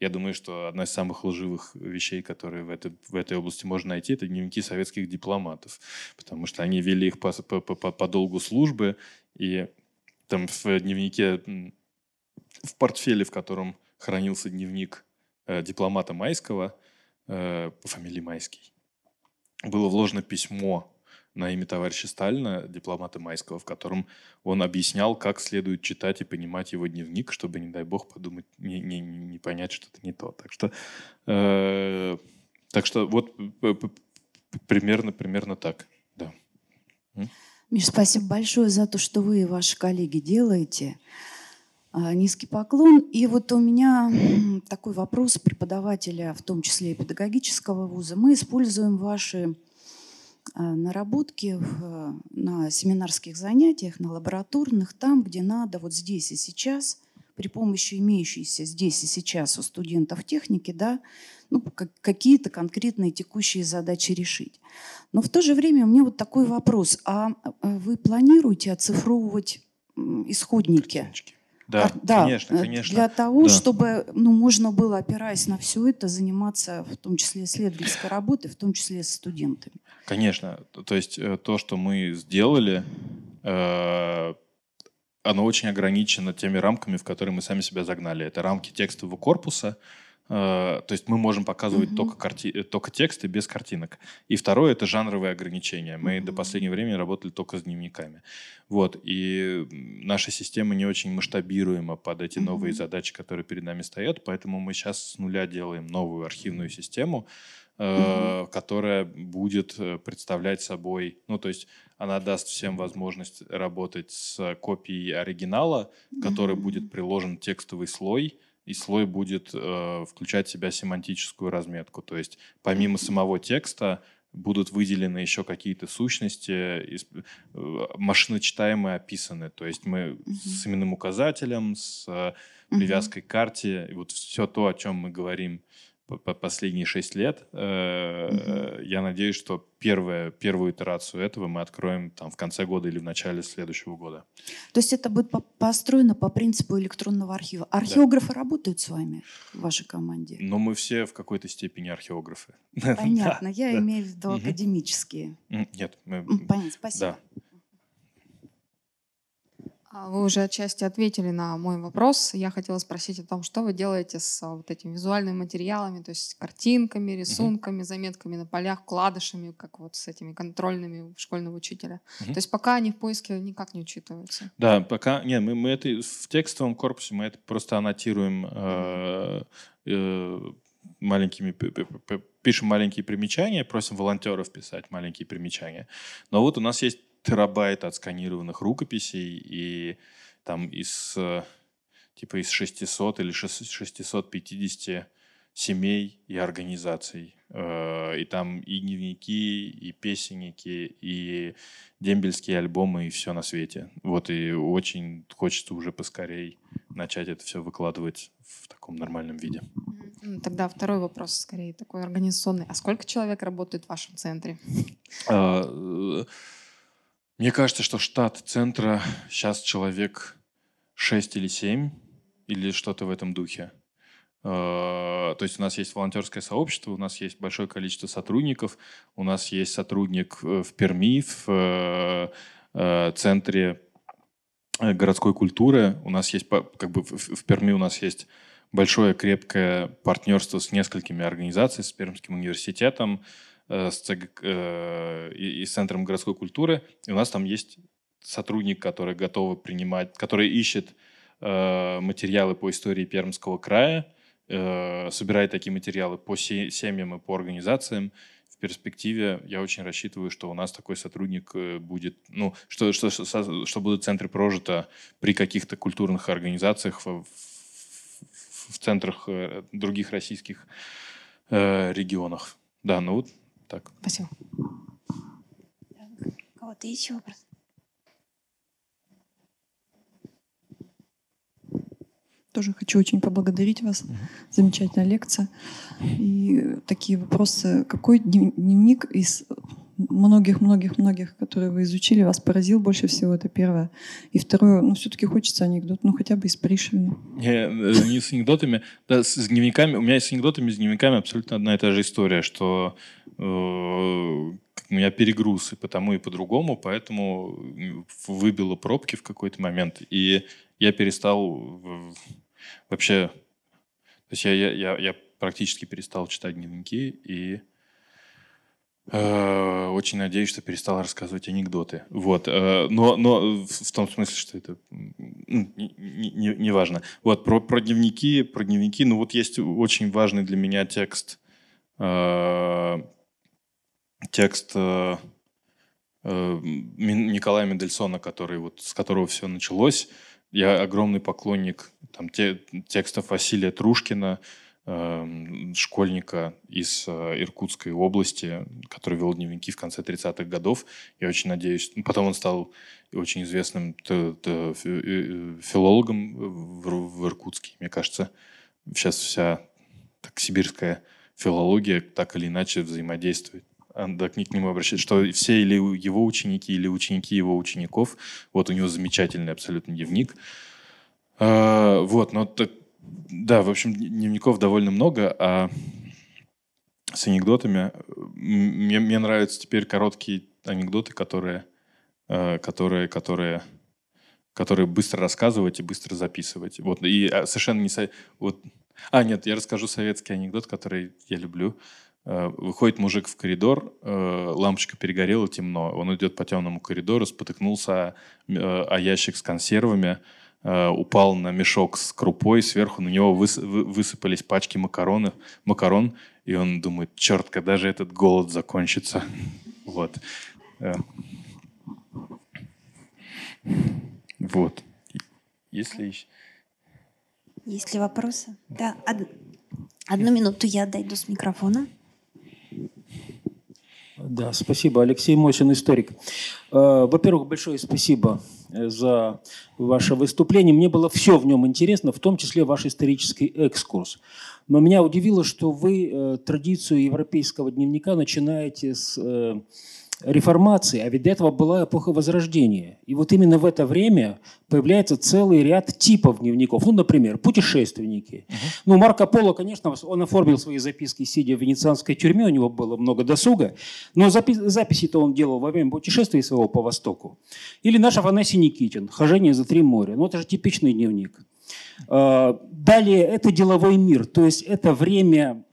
я думаю, что одна из самых лживых вещей, которые в, этой в этой области можно найти, это дневники советских дипломатов, потому что они вели их по, по, по, по долгу службы, и там в дневнике в портфеле, в котором хранился дневник э, дипломата Майского э, по фамилии Майский, было вложено письмо на имя товарища Сталина, дипломата Майского, в котором он объяснял, как следует читать и понимать его дневник, чтобы, не дай бог, подумать, не, не, не понять что-то не то. Так что, э, так что вот примерно, примерно так. Да. Миш, спасибо большое за то, что вы и ваши коллеги делаете. А, низкий поклон. И вот у меня такой вопрос преподавателя, в том числе и педагогического вуза. Мы используем ваши а, наработки на семинарских занятиях, на лабораторных, там, где надо, вот здесь и сейчас, при помощи имеющейся здесь и сейчас у студентов техники, да, ну, какие-то конкретные текущие задачи решить. Но в то же время у меня вот такой вопрос. А, а вы планируете оцифровывать исходники? Картиночки. Да, да, конечно, э, конечно. Для того, да. чтобы ну, можно было, опираясь на все это, заниматься в том числе исследовательской работой, в том числе с студентами. Конечно. То есть э, то, что мы сделали, э, оно очень ограничено теми рамками, в которые мы сами себя загнали. Это рамки текстового корпуса, то есть мы можем показывать mm-hmm. только, карти... Э, только тексты без картинок. И второе — это жанровые ограничения. Мы mm-hmm. до последнего времени работали только с дневниками. Вот. И наша система не очень масштабируема под эти mm-hmm. новые задачи, которые перед нами стоят, поэтому мы сейчас с нуля делаем новую архивную систему, mm-hmm. которая будет представлять собой, ну, то есть она даст всем возможность работать с копией оригинала, mm-hmm. который будет приложен текстовый слой, и слой будет э, включать в себя семантическую разметку. То есть помимо самого текста будут выделены еще какие-то сущности, э, машиночитаемые описаны. То есть мы угу. с именным указателем, с э, привязкой к карте, и вот все то, о чем мы говорим последние шесть лет. Угу. Я надеюсь, что первое, первую итерацию этого мы откроем там, в конце года или в начале следующего года. То есть это будет построено по принципу электронного архива. Археографы да. работают с вами в вашей команде? Но мы все в какой-то степени археографы. (laughs) Понятно. Я имею в виду академические. Нет. Понятно. Спасибо. Вы уже отчасти ответили на мой вопрос. Я хотела спросить о том, что вы делаете с а, вот этими визуальными материалами, то есть картинками, рисунками, заметками на полях, вкладышами, как вот с этими контрольными школьного учителя. Угу. То есть пока они в поиске никак не учитываются. Да, пока нет, мы, мы это в текстовом корпусе мы это просто аннотируем э, э, маленькими пишем маленькие примечания, просим волонтеров писать маленькие примечания. Но вот у нас есть терабайт отсканированных рукописей и там из типа из 600 или 650 семей и организаций. Э, и там и дневники, и песенники, и дембельские альбомы, и все на свете. Вот и очень хочется уже поскорей начать это все выкладывать в таком нормальном виде. Тогда второй вопрос, скорее такой организационный. А сколько человек работает в вашем центре? Мне кажется, что штат центра сейчас человек 6 или 7, или что-то в этом духе. Э, то есть у нас есть волонтерское сообщество, у нас есть большое количество сотрудников, у нас есть сотрудник э, в Перми, в э, центре городской культуры. У нас есть, как бы в Перми у нас есть большое крепкое партнерство с несколькими организациями, с Пермским университетом, с, ЦГ, э, и, и с Центром городской культуры. И у нас там есть сотрудник, который готов принимать, который ищет э, материалы по истории Пермского края, э, собирает такие материалы по семьям и по организациям. В перспективе я очень рассчитываю, что у нас такой сотрудник э, будет, ну, что, что, что, что будут центры прожито при каких-то культурных организациях в, в, в центрах э, других российских э, регионах. Да, ну вот так. Спасибо. У кого-то есть вопрос? Тоже хочу очень поблагодарить вас. Замечательная лекция. И такие вопросы. Какой дневник из многих-многих-многих, которые вы изучили, вас поразил больше всего? Это первое. И второе, ну, все-таки хочется анекдот, ну, хотя бы из Пришвина. Э, не с анекдотами, да, с дневниками. У меня с анекдотами, с дневниками абсолютно одна и та же история, что э, у меня перегруз и потому, и по-другому, поэтому выбило пробки в какой-то момент. И я перестал вообще, то есть я, я, я, я практически перестал читать дневники и очень надеюсь, что перестал рассказывать анекдоты. Вот, э, но, но в том смысле, что это ну, не, важно. Вот про, про дневники, про дневники, ну вот есть очень важный для меня текст, э, текст э, э, Николая Мендельсона, который вот с которого все началось. Я огромный поклонник там, те, текстов Василия Трушкина, э, школьника из э, Иркутской области, который вел дневники в конце 30-х годов. Я очень надеюсь... Ну, потом он стал очень известным э, филологом в, Иркутске. Мне кажется, сейчас вся так, сибирская филология так или иначе взаимодействует да, к нему обращается, что все или его ученики, или ученики его учеников, вот у него замечательный абсолютно дневник. А, вот, но так, да, в общем, дневников довольно много, а с анекдотами мне, мне нравятся теперь короткие анекдоты, которые, а, которые, которые, которые быстро рассказывать и быстро записывать. Вот, и а, совершенно не... Вот, а, нет, я расскажу советский анекдот, который я люблю. Э, выходит мужик в коридор, э, лампочка перегорела, темно. Он идет по темному коридору, спотыкнулся э, о ящик с консервами, упал на мешок с крупой, сверху на него высыпались пачки макаронов, макарон, и он думает, черт, когда же этот голод закончится. (laughs) Вот. Вот. Если еще... Есть ли вопросы? Да, од... одну минуту я дойду с микрофона. Да, спасибо. Алексей Мосин, историк. Э, во-первых, большое спасибо э, за ваше выступление. Мне было все в нем интересно, в том числе ваш исторический экскурс. Но меня удивило, что вы э, традицию европейского дневника начинаете с реформации, а ведь до этого была эпоха Возрождения. И вот именно в это время появляется целый ряд типов дневников. Ну, например, путешественники. Uh-huh. Ну, Марко Поло, конечно, он оформил свои записки, сидя в венецианской тюрьме, у него было много досуга, но запи- записи-то он делал во время путешествия своего по Востоку. Или наш Афанасий Никитин «Хожение за три моря». Ну, это же типичный дневник. А, далее, это деловой мир, то есть это время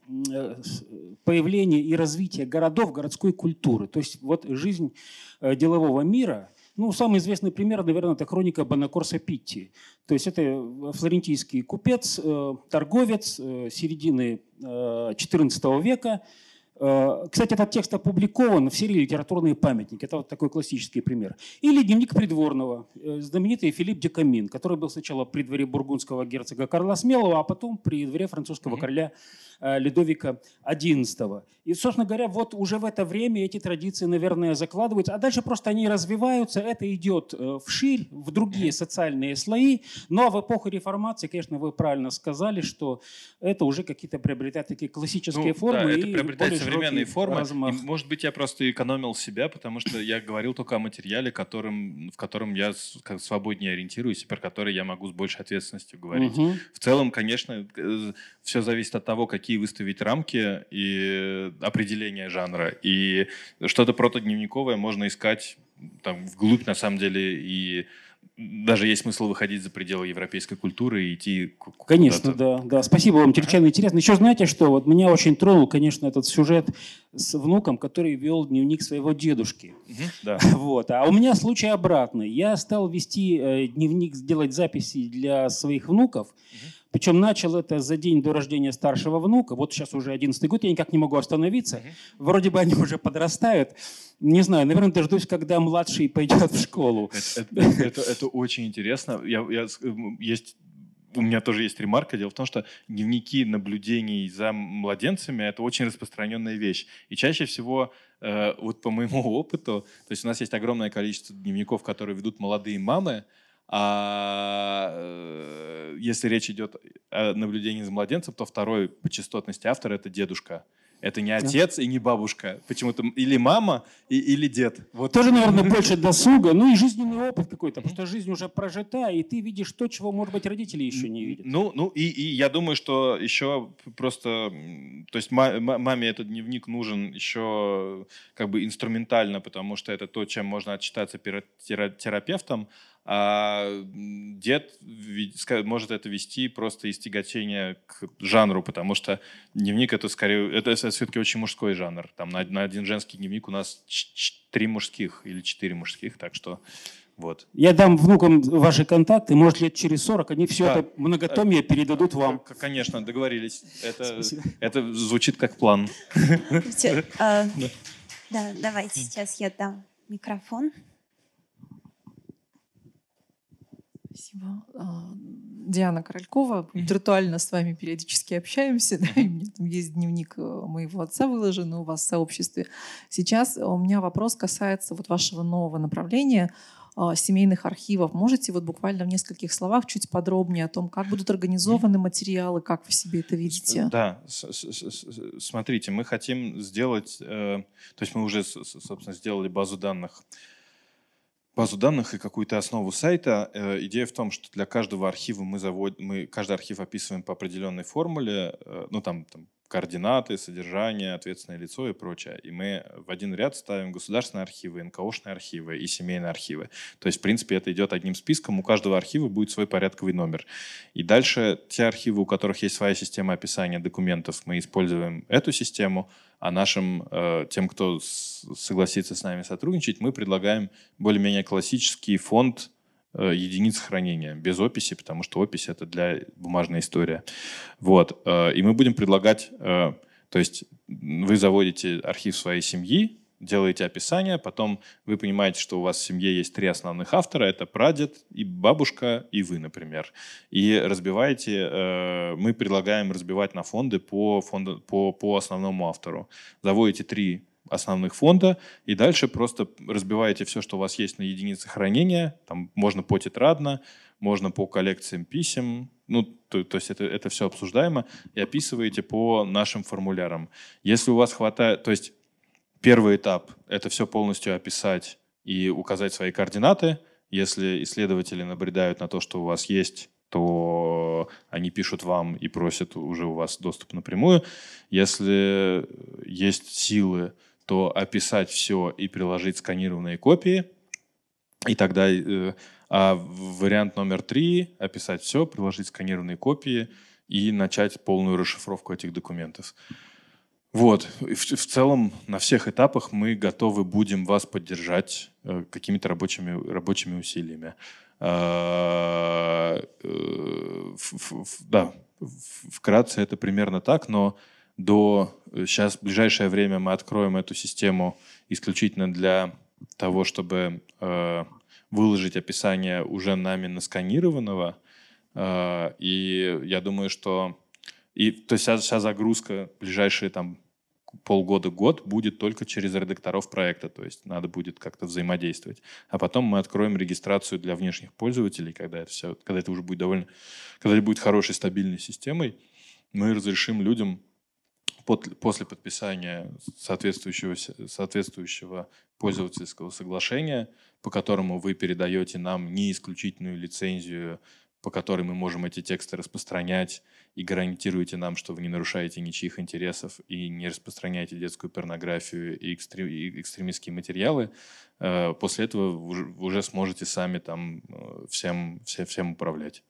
появления и развития городов, городской культуры. То есть вот жизнь э, делового мира, ну, самый известный пример, наверное, это хроника Бонакорса Питти. То есть это э, флорентийский купец, э, торговец середины XIV века, кстати, этот текст опубликован в серии «Литературные памятники». Это вот такой классический пример. Или «Дневник придворного», э, знаменитый Филипп Декамин, который был сначала при дворе бургундского герцога Карла Смелого, а потом при дворе французского короля э, Людовика XI. И, собственно говоря, вот уже в это время эти традиции, наверное, закладываются, а дальше просто они развиваются, это идет вширь, в другие социальные слои. Но в эпоху реформации, конечно, вы правильно сказали, что это уже какие-то приобретают такие классические ну, формы. Да, это приобретает современные формы. И, может быть, я просто экономил себя, потому что я говорил только о материале, которым, в котором я свободнее ориентируюсь, и про который я могу с большей ответственностью говорить. Угу. В целом, конечно, все зависит от того, какие выставить рамки и определение жанра. И что-то протодневниковое можно искать там вглубь, на самом деле, и даже есть смысл выходить за пределы европейской культуры и идти Конечно, да, да. Спасибо вам, чрезвычайно интересно. Еще знаете что, вот меня очень тронул, конечно, этот сюжет с внуком, который вел дневник своего дедушки. Угу, да. (laughs) Вот. А у меня случай обратный. Я стал вести э, дневник, делать записи для своих внуков, угу. Причем начал это за день до рождения старшего внука. Вот сейчас уже 11 год, я никак не могу остановиться. Вроде бы они уже подрастают. Не знаю, наверное, дождусь, когда младший пойдет в школу. Это, это, это, это очень интересно. Я, я, есть у меня тоже есть ремарка. Дело в том, что дневники наблюдений за младенцами – это очень распространенная вещь. И чаще всего, э, вот по моему (laughs) опыту, то есть у нас есть огромное количество дневников, которые ведут молодые мамы, а э, если речь идет о наблюдении за младенцем, то второй по частотности автора – это дедушка. Это не отец да. и не бабушка. Почему-то или мама, и, или дед. Вот тоже, наверное, больше (laughs) досуга, ну и жизненный опыт какой-то, потому что жизнь уже прожита, и ты видишь то, чего, может быть, родители еще не видят. Ну, ну и, и я думаю, что еще просто, то есть маме этот дневник нужен еще как бы инструментально, потому что это то, чем можно отчитаться терапевтом, а дед может это вести просто из тяготения к жанру, потому что дневник это скорее, это все-таки очень мужской жанр. Там на, на один женский дневник у нас три мужских или четыре мужских, так что вот. Я дам внукам ваши контакты, может, лет через 40 они все Да. это многотомие передадут вам. Конечно, договорились. Это, Спасибо. это звучит как план. Э, (laughs) Да, давайте сейчас я дам микрофон. Спасибо. А, Диана Королькова. Виртуально с вами периодически общаемся. (laughs) Да, и у меня там есть дневник э, моего отца выложен у вас в сообществе. Сейчас у меня вопрос касается вот вашего нового направления а, семейных архивов. Можете вот буквально в нескольких словах чуть подробнее о том, как будут организованы материалы, как вы себе это видите? Да, смотрите, мы хотим сделать, э, то есть мы уже, собственно, сделали базу данных, базу данных и какую-то основу сайта. Э, идея в том, что для каждого архива мы заводим, мы каждый архив описываем по определенной формуле, э, ну там, там координаты, содержание, ответственное лицо и прочее. И мы в один ряд ставим государственные архивы, НКОшные архивы и семейные архивы. То есть, в принципе, это идет одним списком. У каждого архива будет свой порядковый номер. И дальше те архивы, у которых есть своя система описания документов, мы используем эту систему, а нашим, э, тем, кто согласится с нами сотрудничать, мы предлагаем более-менее классический фонд единиц хранения, без описи, потому что опись — это для бумажная история. Вот. э, И мы будем предлагать, э, то есть вы заводите архив своей семьи, делаете описание, потом вы понимаете, что у вас в семье есть три основных автора, это прадед и бабушка, и вы, например. И разбиваете, э, мы предлагаем разбивать на фонды по, фонду, по, по основному автору. Заводите три основных фонда, и дальше просто разбиваете все, что у вас есть на единицы хранения. Там можно по тетрадно, можно по коллекциям писем, ну, то, то есть это, это все обсуждаемо, и описываете по нашим формулярам. Если у вас хватает, то есть первый этап — это все полностью описать и указать свои координаты. Если исследователи набредают на то, что у вас есть, то они пишут вам и просят уже у вас доступ напрямую. Если есть силы, то описать все и приложить сканированные копии. И тогда э, а вариант номер три — описать все, приложить сканированные копии и начать полную расшифровку этих документов. Вот. В, в целом на всех этапах мы готовы будем вас поддержать э, какими-то рабочими, рабочими усилиями. А, э, ф- ф- ф- Да, в- вкратце это примерно так, но до сейчас в ближайшее время мы откроем эту систему исключительно для того, чтобы э, выложить описание уже нами насканированного. Э, и я думаю, что и то есть вся, вся загрузка ближайшие там полгода-год будет только через редакторов проекта, то есть надо будет как-то взаимодействовать. А потом мы откроем регистрацию для внешних пользователей, когда это все, когда это уже будет довольно, когда это будет хорошей стабильной системой, мы разрешим людям после подписания соответствующего, соответствующего пользовательского соглашения, по которому вы передаете нам не исключительную лицензию, по которой мы можем эти тексты распространять, и гарантируете нам, что вы не нарушаете ничьих интересов и не распространяете детскую порнографию и, экстре- и экстремистские материалы, э, после этого вы уже, сможете сами там э, всем, все- всем управлять.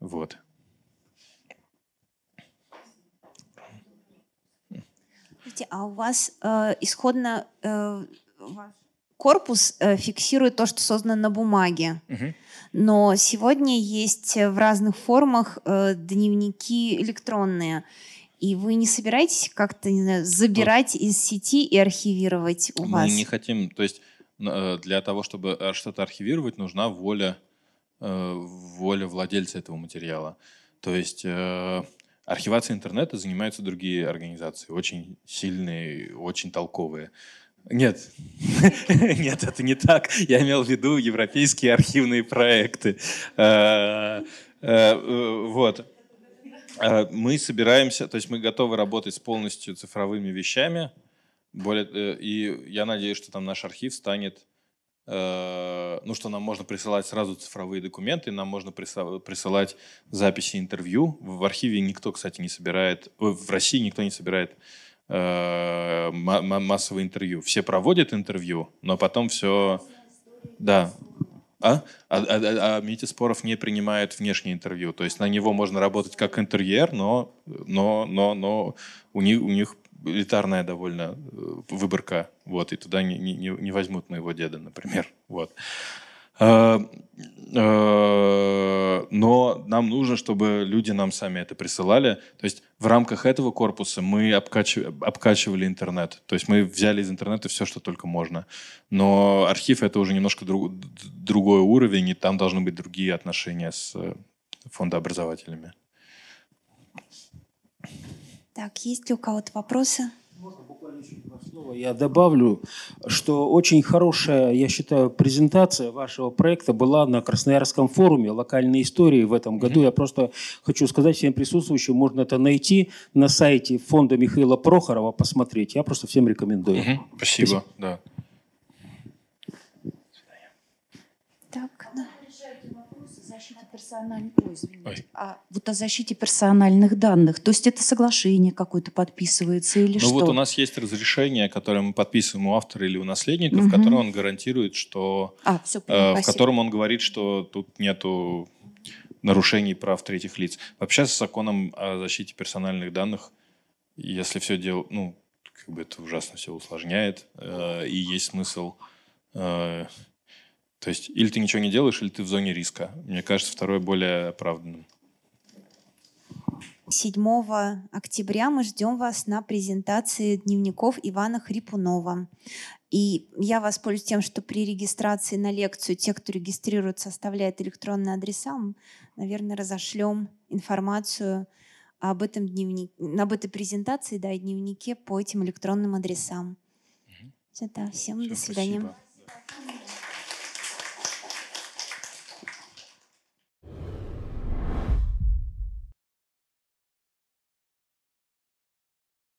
Вот. А у вас э, исходно э, ваш корпус э, фиксирует то, что создано на бумаге. Но сегодня есть э, в разных формах э, дневники электронные. И вы не собираетесь как-то не знаю, забирать из сети и архивировать у Мы вас? не хотим, то есть э, для того, чтобы э, что-то архивировать, нужна воля, воля владельца этого материала. То есть архивацией интернета занимаются другие организации, очень сильные, очень толковые. Нет, (laughs) нет, это не так. Я имел в виду европейские архивные проекты. Э, э, Вот. Э, Мы собираемся, то есть мы готовы работать с полностью цифровыми вещами. Более, и я надеюсь, что там наш архив станет, ну, что нам можно присылать сразу цифровые документы, нам можно присылать записи интервью. В архиве никто, кстати, не собирает, в России никто не собирает э, ма- ма- массовые интервью. Все проводят интервью, но потом все, да, А? А, а, а, а Митя Споров не принимает внешнее интервью. То есть на него можно работать как интерьер, но, но, но, но у, них, у них элитарная довольно э, выборка. Вот, и туда не, не, не возьмут моего деда, например. Вот. А, а, но нам нужно, чтобы люди нам сами это присылали. То есть в рамках этого корпуса мы обкачивали, интернет. То есть мы взяли из интернета все, что только можно. Но архив это уже немножко друг, другой уровень, и там должны быть другие отношения с э, фондообразователями. Так, есть ли у кого-то вопросы? Я добавлю, что очень хорошая, я считаю, презентация вашего проекта была на Красноярском форуме локальной истории в этом году. Mm-hmm. Я просто хочу сказать всем присутствующим, можно это найти на сайте фонда Михаила Прохорова, посмотреть. Я просто всем рекомендую. Mm-hmm. Спасибо. Спасибо. Да. Так, да защите персональных... Ой, извините. А вот о защите персональных данных. То есть это соглашение какое-то подписывается или ну, что? Ну вот у нас есть разрешение, которое мы подписываем у автора или у наследника, угу. в котором он гарантирует, что... А, все, э, в котором он говорит, что тут нету нарушений прав третьих лиц. Вообще с законом о защите персональных данных, если все делать, ну, как бы это ужасно все усложняет, э, и есть смысл э, то есть или ты ничего не делаешь, или ты в зоне риска. Мне кажется, второе более оправданным. 7 октября мы ждем вас на презентации дневников Ивана Хрипунова. И я воспользуюсь тем, что при регистрации на лекцию те, кто регистрируется, оставляют электронные адреса, мы, наверное, разошлем информацию об, этом дневнике, об этой презентации да, и дневнике по этим электронным адресам. Угу. Все, да, всем Все, до свидания. Спасибо.